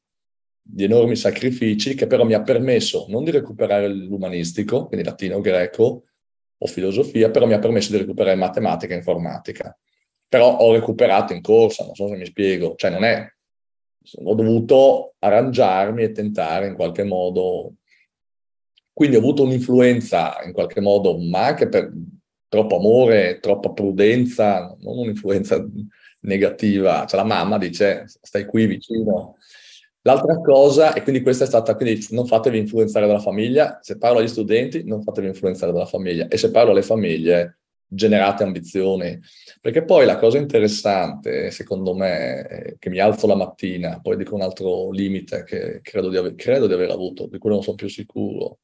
di enormi sacrifici che però mi ha permesso non di recuperare l'umanistico, quindi latino, greco o filosofia, però mi ha permesso di recuperare matematica e informatica. Però ho recuperato in corsa, non so se mi spiego, cioè non è, ho dovuto arrangiarmi e tentare in qualche modo, quindi ho avuto un'influenza in qualche modo, ma anche per troppo amore, troppa prudenza, non un'influenza negativa, cioè la mamma dice stai qui vicino, L'altra cosa, e quindi questa è stata, quindi non fatevi influenzare dalla famiglia, se parlo agli studenti non fatevi influenzare dalla famiglia e se parlo alle famiglie generate ambizioni, perché poi la cosa interessante, secondo me, che mi alzo la mattina, poi dico un altro limite che credo di, aver, credo di aver avuto, di cui non sono più sicuro,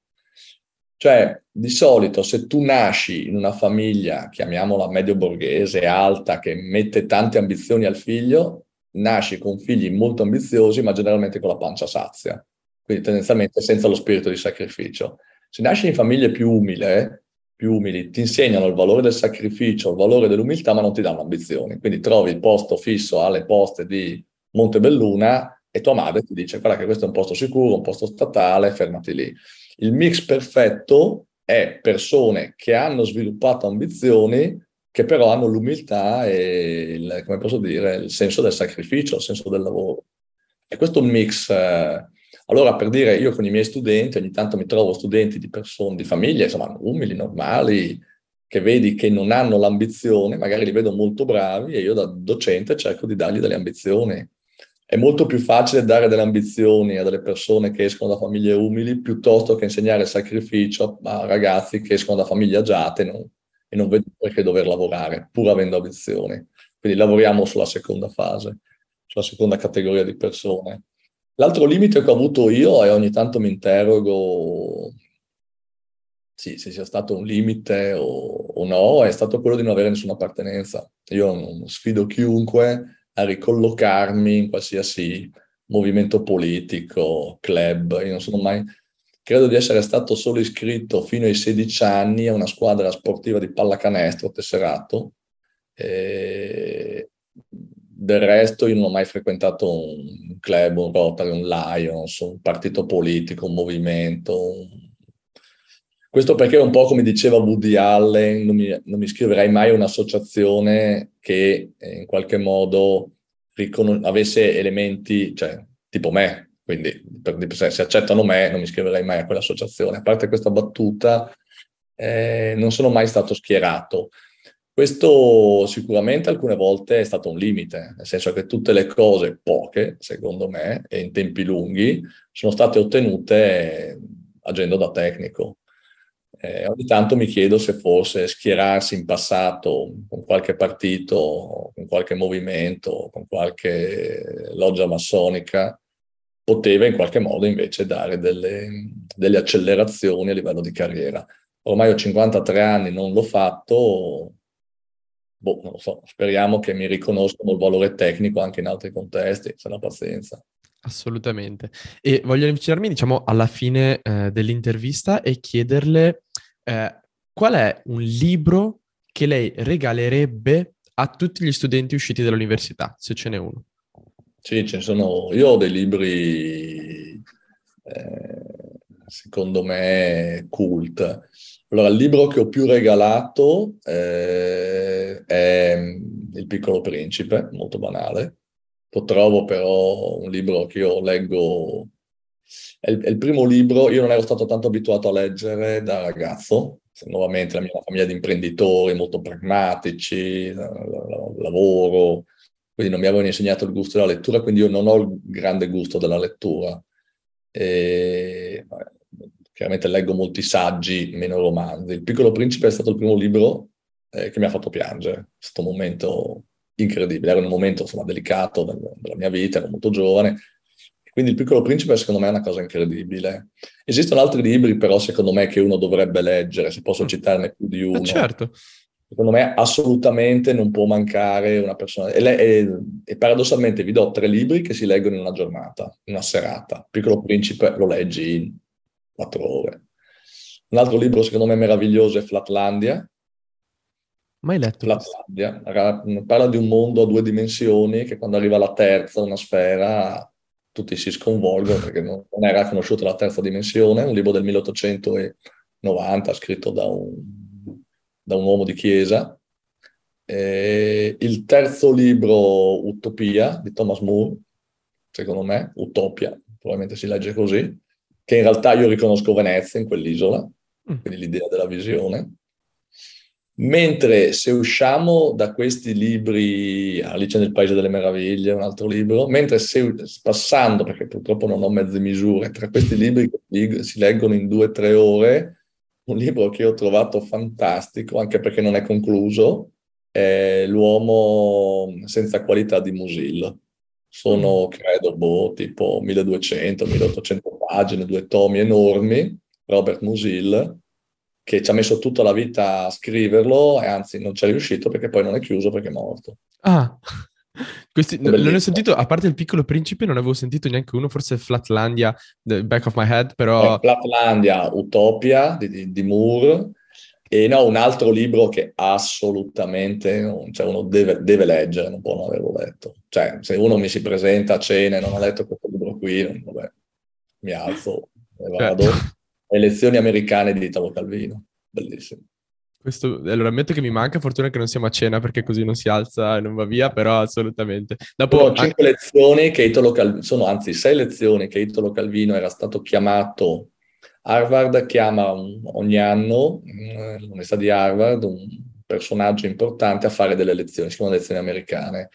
cioè di solito se tu nasci in una famiglia, chiamiamola medio borghese, alta, che mette tante ambizioni al figlio, nasci con figli molto ambiziosi, ma generalmente con la pancia sazia, quindi tendenzialmente senza lo spirito di sacrificio. Se nasci in famiglie più umili, più umili, ti insegnano il valore del sacrificio, il valore dell'umiltà, ma non ti danno ambizioni. Quindi trovi il posto fisso alle poste di Montebelluna e tua madre ti dice guarda che questo è un posto sicuro, un posto statale, fermati lì. Il mix perfetto è persone che hanno sviluppato ambizioni che però hanno l'umiltà e il, come posso dire, il senso del sacrificio, il senso del lavoro. E questo mix, eh, allora per dire, io con i miei studenti ogni tanto mi trovo studenti di persone, di famiglie, insomma, umili, normali, che vedi che non hanno l'ambizione, magari li vedo molto bravi e io da docente cerco di dargli delle ambizioni. È molto più facile dare delle ambizioni a delle persone che escono da famiglie umili piuttosto che insegnare sacrificio a ragazzi che escono da famiglie agiate, no? E non vedo perché dover lavorare, pur avendo ambizioni. Quindi lavoriamo sulla seconda fase, sulla seconda categoria di persone. L'altro limite che ho avuto io, e ogni tanto mi interrogo sì, se sia stato un limite o, o, no, è stato quello di non avere nessuna appartenenza. Io non sfido chiunque a ricollocarmi in qualsiasi movimento politico, club. Io non sono mai Credo di essere stato solo iscritto fino ai 16 anni a una squadra sportiva di pallacanestro tesserato. E del resto io non ho mai frequentato un club, un Rotary, un Lions, un partito politico, un movimento. Questo perché un po' come diceva Woody Allen, non mi, non mi iscriverei mai a un'associazione che in qualche modo avesse elementi, cioè tipo me, quindi per, se accettano me non mi iscriverei mai a quell'associazione. A parte questa battuta, eh, non sono mai stato schierato. Questo sicuramente alcune volte è stato un limite, nel senso che tutte le cose, poche secondo me, e in tempi lunghi, sono state ottenute agendo da tecnico. Eh, ogni tanto mi chiedo se forse schierarsi in passato con qualche partito, con qualche movimento, con qualche loggia massonica, poteva in qualche modo invece dare delle, delle accelerazioni a livello di carriera. Ormai ho 53 anni, non l'ho fatto, boh, non lo so, speriamo che mi riconoscano il valore tecnico anche in altri contesti, se no pazienza. Assolutamente. E voglio avvicinarmi, diciamo, alla fine eh, dell'intervista e chiederle eh, qual è un libro che lei regalerebbe a tutti gli studenti usciti dall'università, se ce n'è uno. Sì, ce ne sono. Io ho dei libri, eh, secondo me, cult. Allora, il libro che ho più regalato eh, è Il piccolo principe, molto banale. Lo trovo però un libro che io leggo, è il, è il primo libro, io non ero stato tanto abituato a leggere da ragazzo, nuovamente la mia famiglia di imprenditori molto pragmatici, lavoro, quindi non mi avevano insegnato il gusto della lettura, quindi io non ho il grande gusto della lettura. E, chiaramente leggo molti saggi, meno romanzi. Il Piccolo Principe è stato il primo libro eh, che mi ha fatto piangere, questo momento incredibile, era un momento insomma, delicato della, della mia vita, ero molto giovane, quindi il Piccolo Principe secondo me è una cosa incredibile. Esistono altri libri però secondo me che uno dovrebbe leggere, se posso citarne più di uno. certo secondo me assolutamente non può mancare una persona. E, e, e, paradossalmente vi do tre libri che si leggono in una giornata, in una serata. Piccolo Principe lo leggi in quattro ore. Un altro libro secondo me meraviglioso è Flatlandia Mai letto. Flatlandia. Parla di un mondo a due dimensioni che quando arriva la terza, una sfera, tutti si sconvolgono perché non, era conosciuta la terza dimensione. Un libro del 1890 scritto da un, da un uomo di chiesa. E il terzo libro, Utopia, di Thomas Moore, secondo me, Utopia, probabilmente si legge così, che in realtà io riconosco Venezia in quell'isola, mm. quindi l'idea della visione. Mentre se usciamo da questi libri, Alice nel Paese delle Meraviglie, un altro libro, mentre se passando, perché purtroppo non ho mezze misure, tra questi libri che si leggono in due o tre ore, un libro che ho trovato fantastico, anche perché non è concluso, è L'uomo senza qualità di Musil. Sono, mm. credo, boh, tipo 1200-1800 pagine, due tomi enormi, Robert Musil, che ci ha messo tutta la vita a scriverlo e anzi non ci è riuscito perché poi non è chiuso perché è morto. Ah, questi, non ne ho sentito, a parte il piccolo principe, non avevo sentito neanche uno, forse Flatlandia, the back of my head, però... Eh, Flatlandia, Utopia di, di, Moore, e no, un altro libro che assolutamente cioè uno deve, deve, leggere, non può non averlo letto. Cioè, se uno mi si presenta a cena e non ha letto questo libro qui, vabbè, mi alzo e vado. Certo. Le lezioni americane di Italo Calvino, bellissimo. Questo, allora, ammetto che mi manca, fortuna che non siamo a cena perché così non si alza e non va via, però assolutamente. Dopo, sono cinque anche... lezioni che Italo Calvino, sono anzi sei lezioni che Italo Calvino era stato chiamato Harvard chiama ogni anno mm, l'università di Harvard un personaggio importante a fare delle lezioni, si chiamano lezioni americane.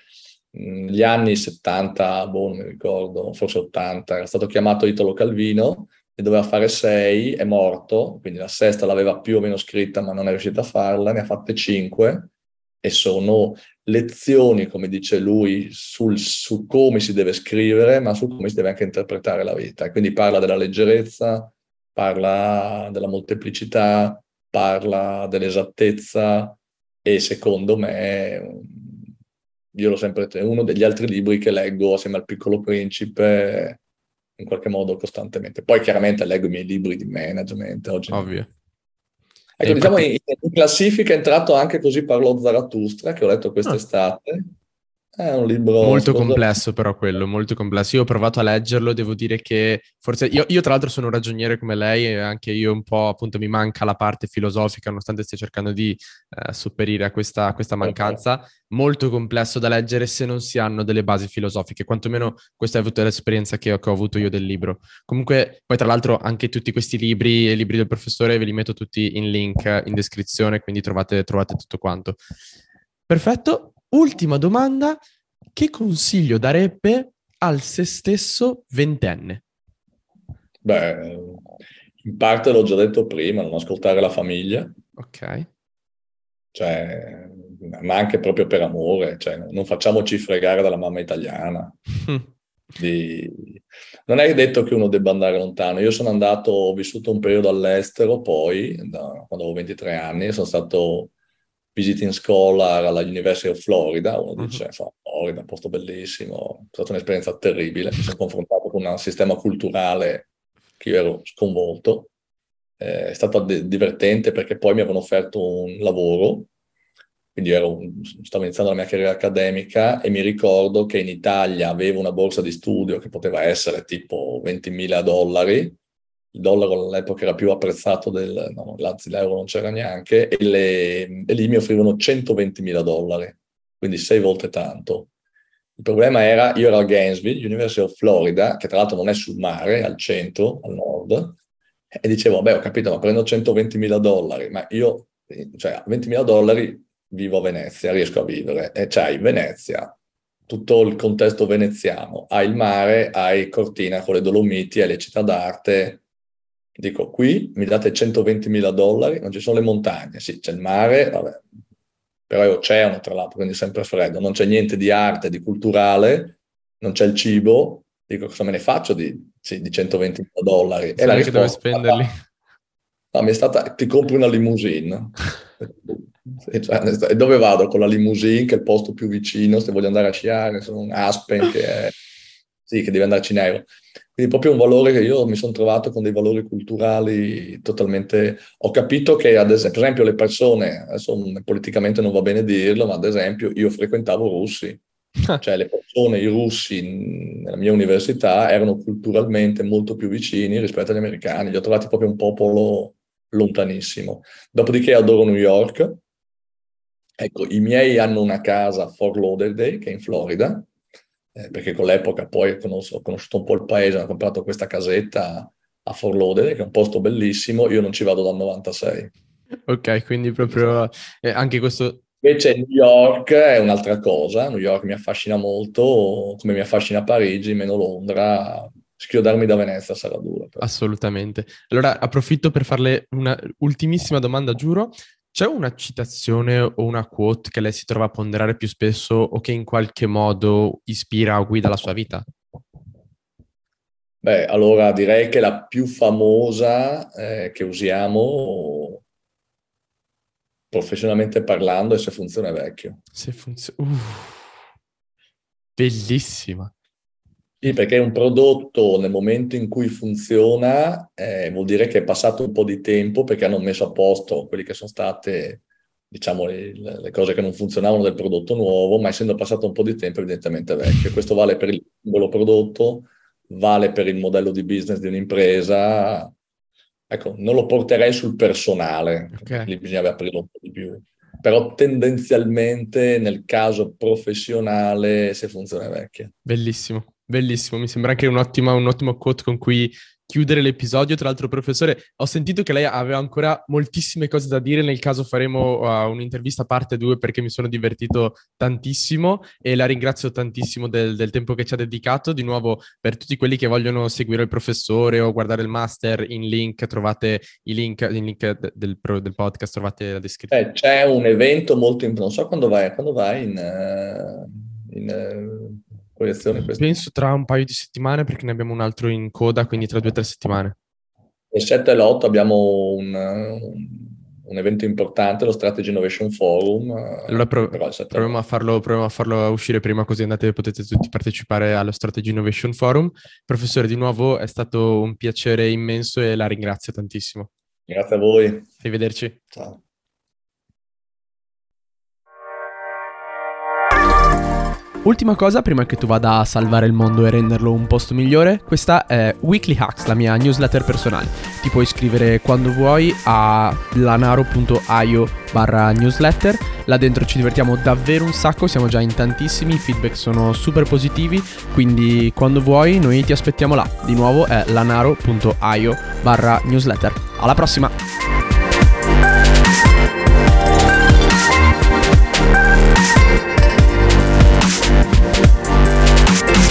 Mm, anni 70, boh, non mi ricordo, forse 80, era stato chiamato Italo Calvino e doveva fare sei, è morto, quindi la sesta l'aveva più o meno scritta ma non è riuscito a farla, ne ha fatte cinque e sono lezioni, come dice lui, sul, su come si deve scrivere, ma su come si deve anche interpretare la vita. Quindi parla della leggerezza, parla della molteplicità, parla dell'esattezza e secondo me io l'ho sempre uno degli altri libri che leggo assieme al piccolo principe in qualche modo costantemente. Poi chiaramente leggo i miei libri di management oggi. Ovvio. Ecco, diciamo in, in, classifica è entrato anche così parlò Zarathustra che ho letto quest'estate. Ah è un libro... Molto complesso però quello, molto complesso. Io ho provato a leggerlo, devo dire che forse... Io, io, tra l'altro sono un ragioniere come lei e anche io un po' appunto mi manca la parte filosofica, nonostante stia cercando di eh, sopperire a questa, questa mancanza. Molto complesso da leggere se non si hanno delle basi filosofiche, quantomeno questa è l'esperienza che ho, che ho avuto io del libro. Comunque, poi tra l'altro anche tutti questi libri e i libri del professore ve li metto tutti in link in descrizione, quindi trovate, trovate tutto quanto. Perfetto, ultima domanda, che consiglio darebbe al se stesso ventenne? Beh, in parte l'ho già detto prima, non ascoltare la famiglia. Ok. Cioè, ma anche proprio per amore, cioè, non facciamoci fregare dalla mamma italiana. Di... Non è detto che uno debba andare lontano. Io sono andato, ho vissuto un periodo all'estero, poi, da, quando avevo 23 anni, sono stato visiting scholar alla University of Florida, uno dice, uh-huh. Florida, un posto bellissimo, è stata un'esperienza terribile, mi sono confrontato con un sistema culturale che io ero sconvolto, eh, è stato de- divertente perché poi mi avevano offerto un lavoro, quindi ero, stavo iniziando la mia carriera accademica e mi ricordo che in Italia avevo una borsa di studio che poteva essere tipo 20.000 dollari, il dollaro all'epoca era più apprezzato del, no, anzi l'euro non c'era neanche, e, le, e lì mi offrivano 120 mila dollari, quindi sei volte tanto. Il problema era, io ero a Gainesville, University of Florida, che tra l'altro non è sul mare, è al centro, al nord, e dicevo, vabbè ho capito, ma prendo 120 mila dollari, ma io, cioè a 20 mila dollari vivo a Venezia, riesco a vivere, e c'hai Venezia, tutto il contesto veneziano, hai il mare, hai Cortina con le Dolomiti, hai le città d'arte, Dico, qui mi date 120 mila dollari, non ci sono le montagne, sì, c'è il mare, vabbè, però è oceano tra l'altro, quindi sempre freddo, non c'è niente di arte, di culturale, non c'è il cibo, dico cosa me ne faccio di, sì, di 120 mila dollari? E la risposta, dove spenderli? No, mi è stata, ti compri una limousine. cioè, e dove vado con la limousine, che è il posto più vicino, se voglio andare a sciare, sono un Aspen che, è, sì, che deve andarci in aereo. Quindi proprio un valore che io mi sono trovato con dei valori culturali totalmente... Ho capito che, ad esempio, le persone, adesso politicamente non va bene dirlo, ma ad esempio io frequentavo russi. cioè le persone, i russi nella mia università erano culturalmente molto più vicini rispetto agli americani. Li ho trovati proprio un popolo lontanissimo. Dopodiché adoro New York. Ecco, i miei hanno una casa a Fort Lauderdale, che è in Florida, eh, perché con l'epoca poi ho conosciuto un po' il paese, ho comprato questa casetta a Fort Lauderdale, che è un posto bellissimo, io non ci vado dal 96. Ok, quindi proprio eh, anche questo... Invece New York è un'altra cosa, New York mi affascina molto, come mi affascina Parigi, meno Londra, schiodarmi da Venezia sarà duro. Però. Assolutamente. Allora approfitto per farle una ultimissima domanda, giuro. C'è una citazione o una quote che lei si trova a ponderare più spesso o che in qualche modo ispira o guida la sua vita? Beh, allora direi che la più famosa eh, che usiamo professionalmente parlando è se funziona vecchio. Se funziona... Bellissima. Sì, perché un prodotto nel momento in cui funziona eh, vuol dire che è passato un po' di tempo perché hanno messo a posto quelli che sono state, diciamo, le, le cose che non funzionavano del prodotto nuovo, ma essendo passato un po' di tempo evidentemente è vecchio. Questo vale per il singolo prodotto, vale per il modello di business di un'impresa. Ecco, non lo porterei sul personale, okay. lì bisogna aprirlo un po' di più. Però tendenzialmente nel caso professionale se funziona è vecchia. Bellissimo. Bellissimo, mi sembra anche un ottimo, quote con cui chiudere l'episodio. Tra l'altro, professore, ho sentito che lei aveva ancora moltissime cose da dire. Nel caso faremo uh, un'intervista parte 2 perché mi sono divertito tantissimo e la ringrazio tantissimo del, del, tempo che ci ha dedicato. Di nuovo, per tutti quelli che vogliono seguire il professore o guardare il master, in link trovate i link, in link del, del, podcast, trovate la descrizione. Eh, c'è un evento molto importante, non so quando vai, quando vai in... Uh, in uh proiezione? Questa? Penso tra un paio di settimane perché ne abbiamo un altro in coda, quindi tra due o tre settimane. Il 7 e l'8 abbiamo un, un, un, evento importante, lo Strategy Innovation Forum. Allora prov- proviamo, a farlo, proviamo a farlo uscire prima così andate, potete tutti partecipare allo Strategy Innovation Forum. Professore, di nuovo è stato un piacere immenso e la ringrazio tantissimo. Grazie a voi. Arrivederci. Ciao. Ultima cosa, prima che tu vada a salvare il mondo e renderlo un posto migliore, questa è Weekly Hacks, la mia newsletter personale. Ti puoi iscrivere quando vuoi a lanaro.io barra newsletter. Là dentro ci divertiamo davvero un sacco, siamo già in tantissimi, i feedback sono super positivi, quindi quando vuoi noi ti aspettiamo là. Di nuovo è lanaro.io barra newsletter. Alla prossima!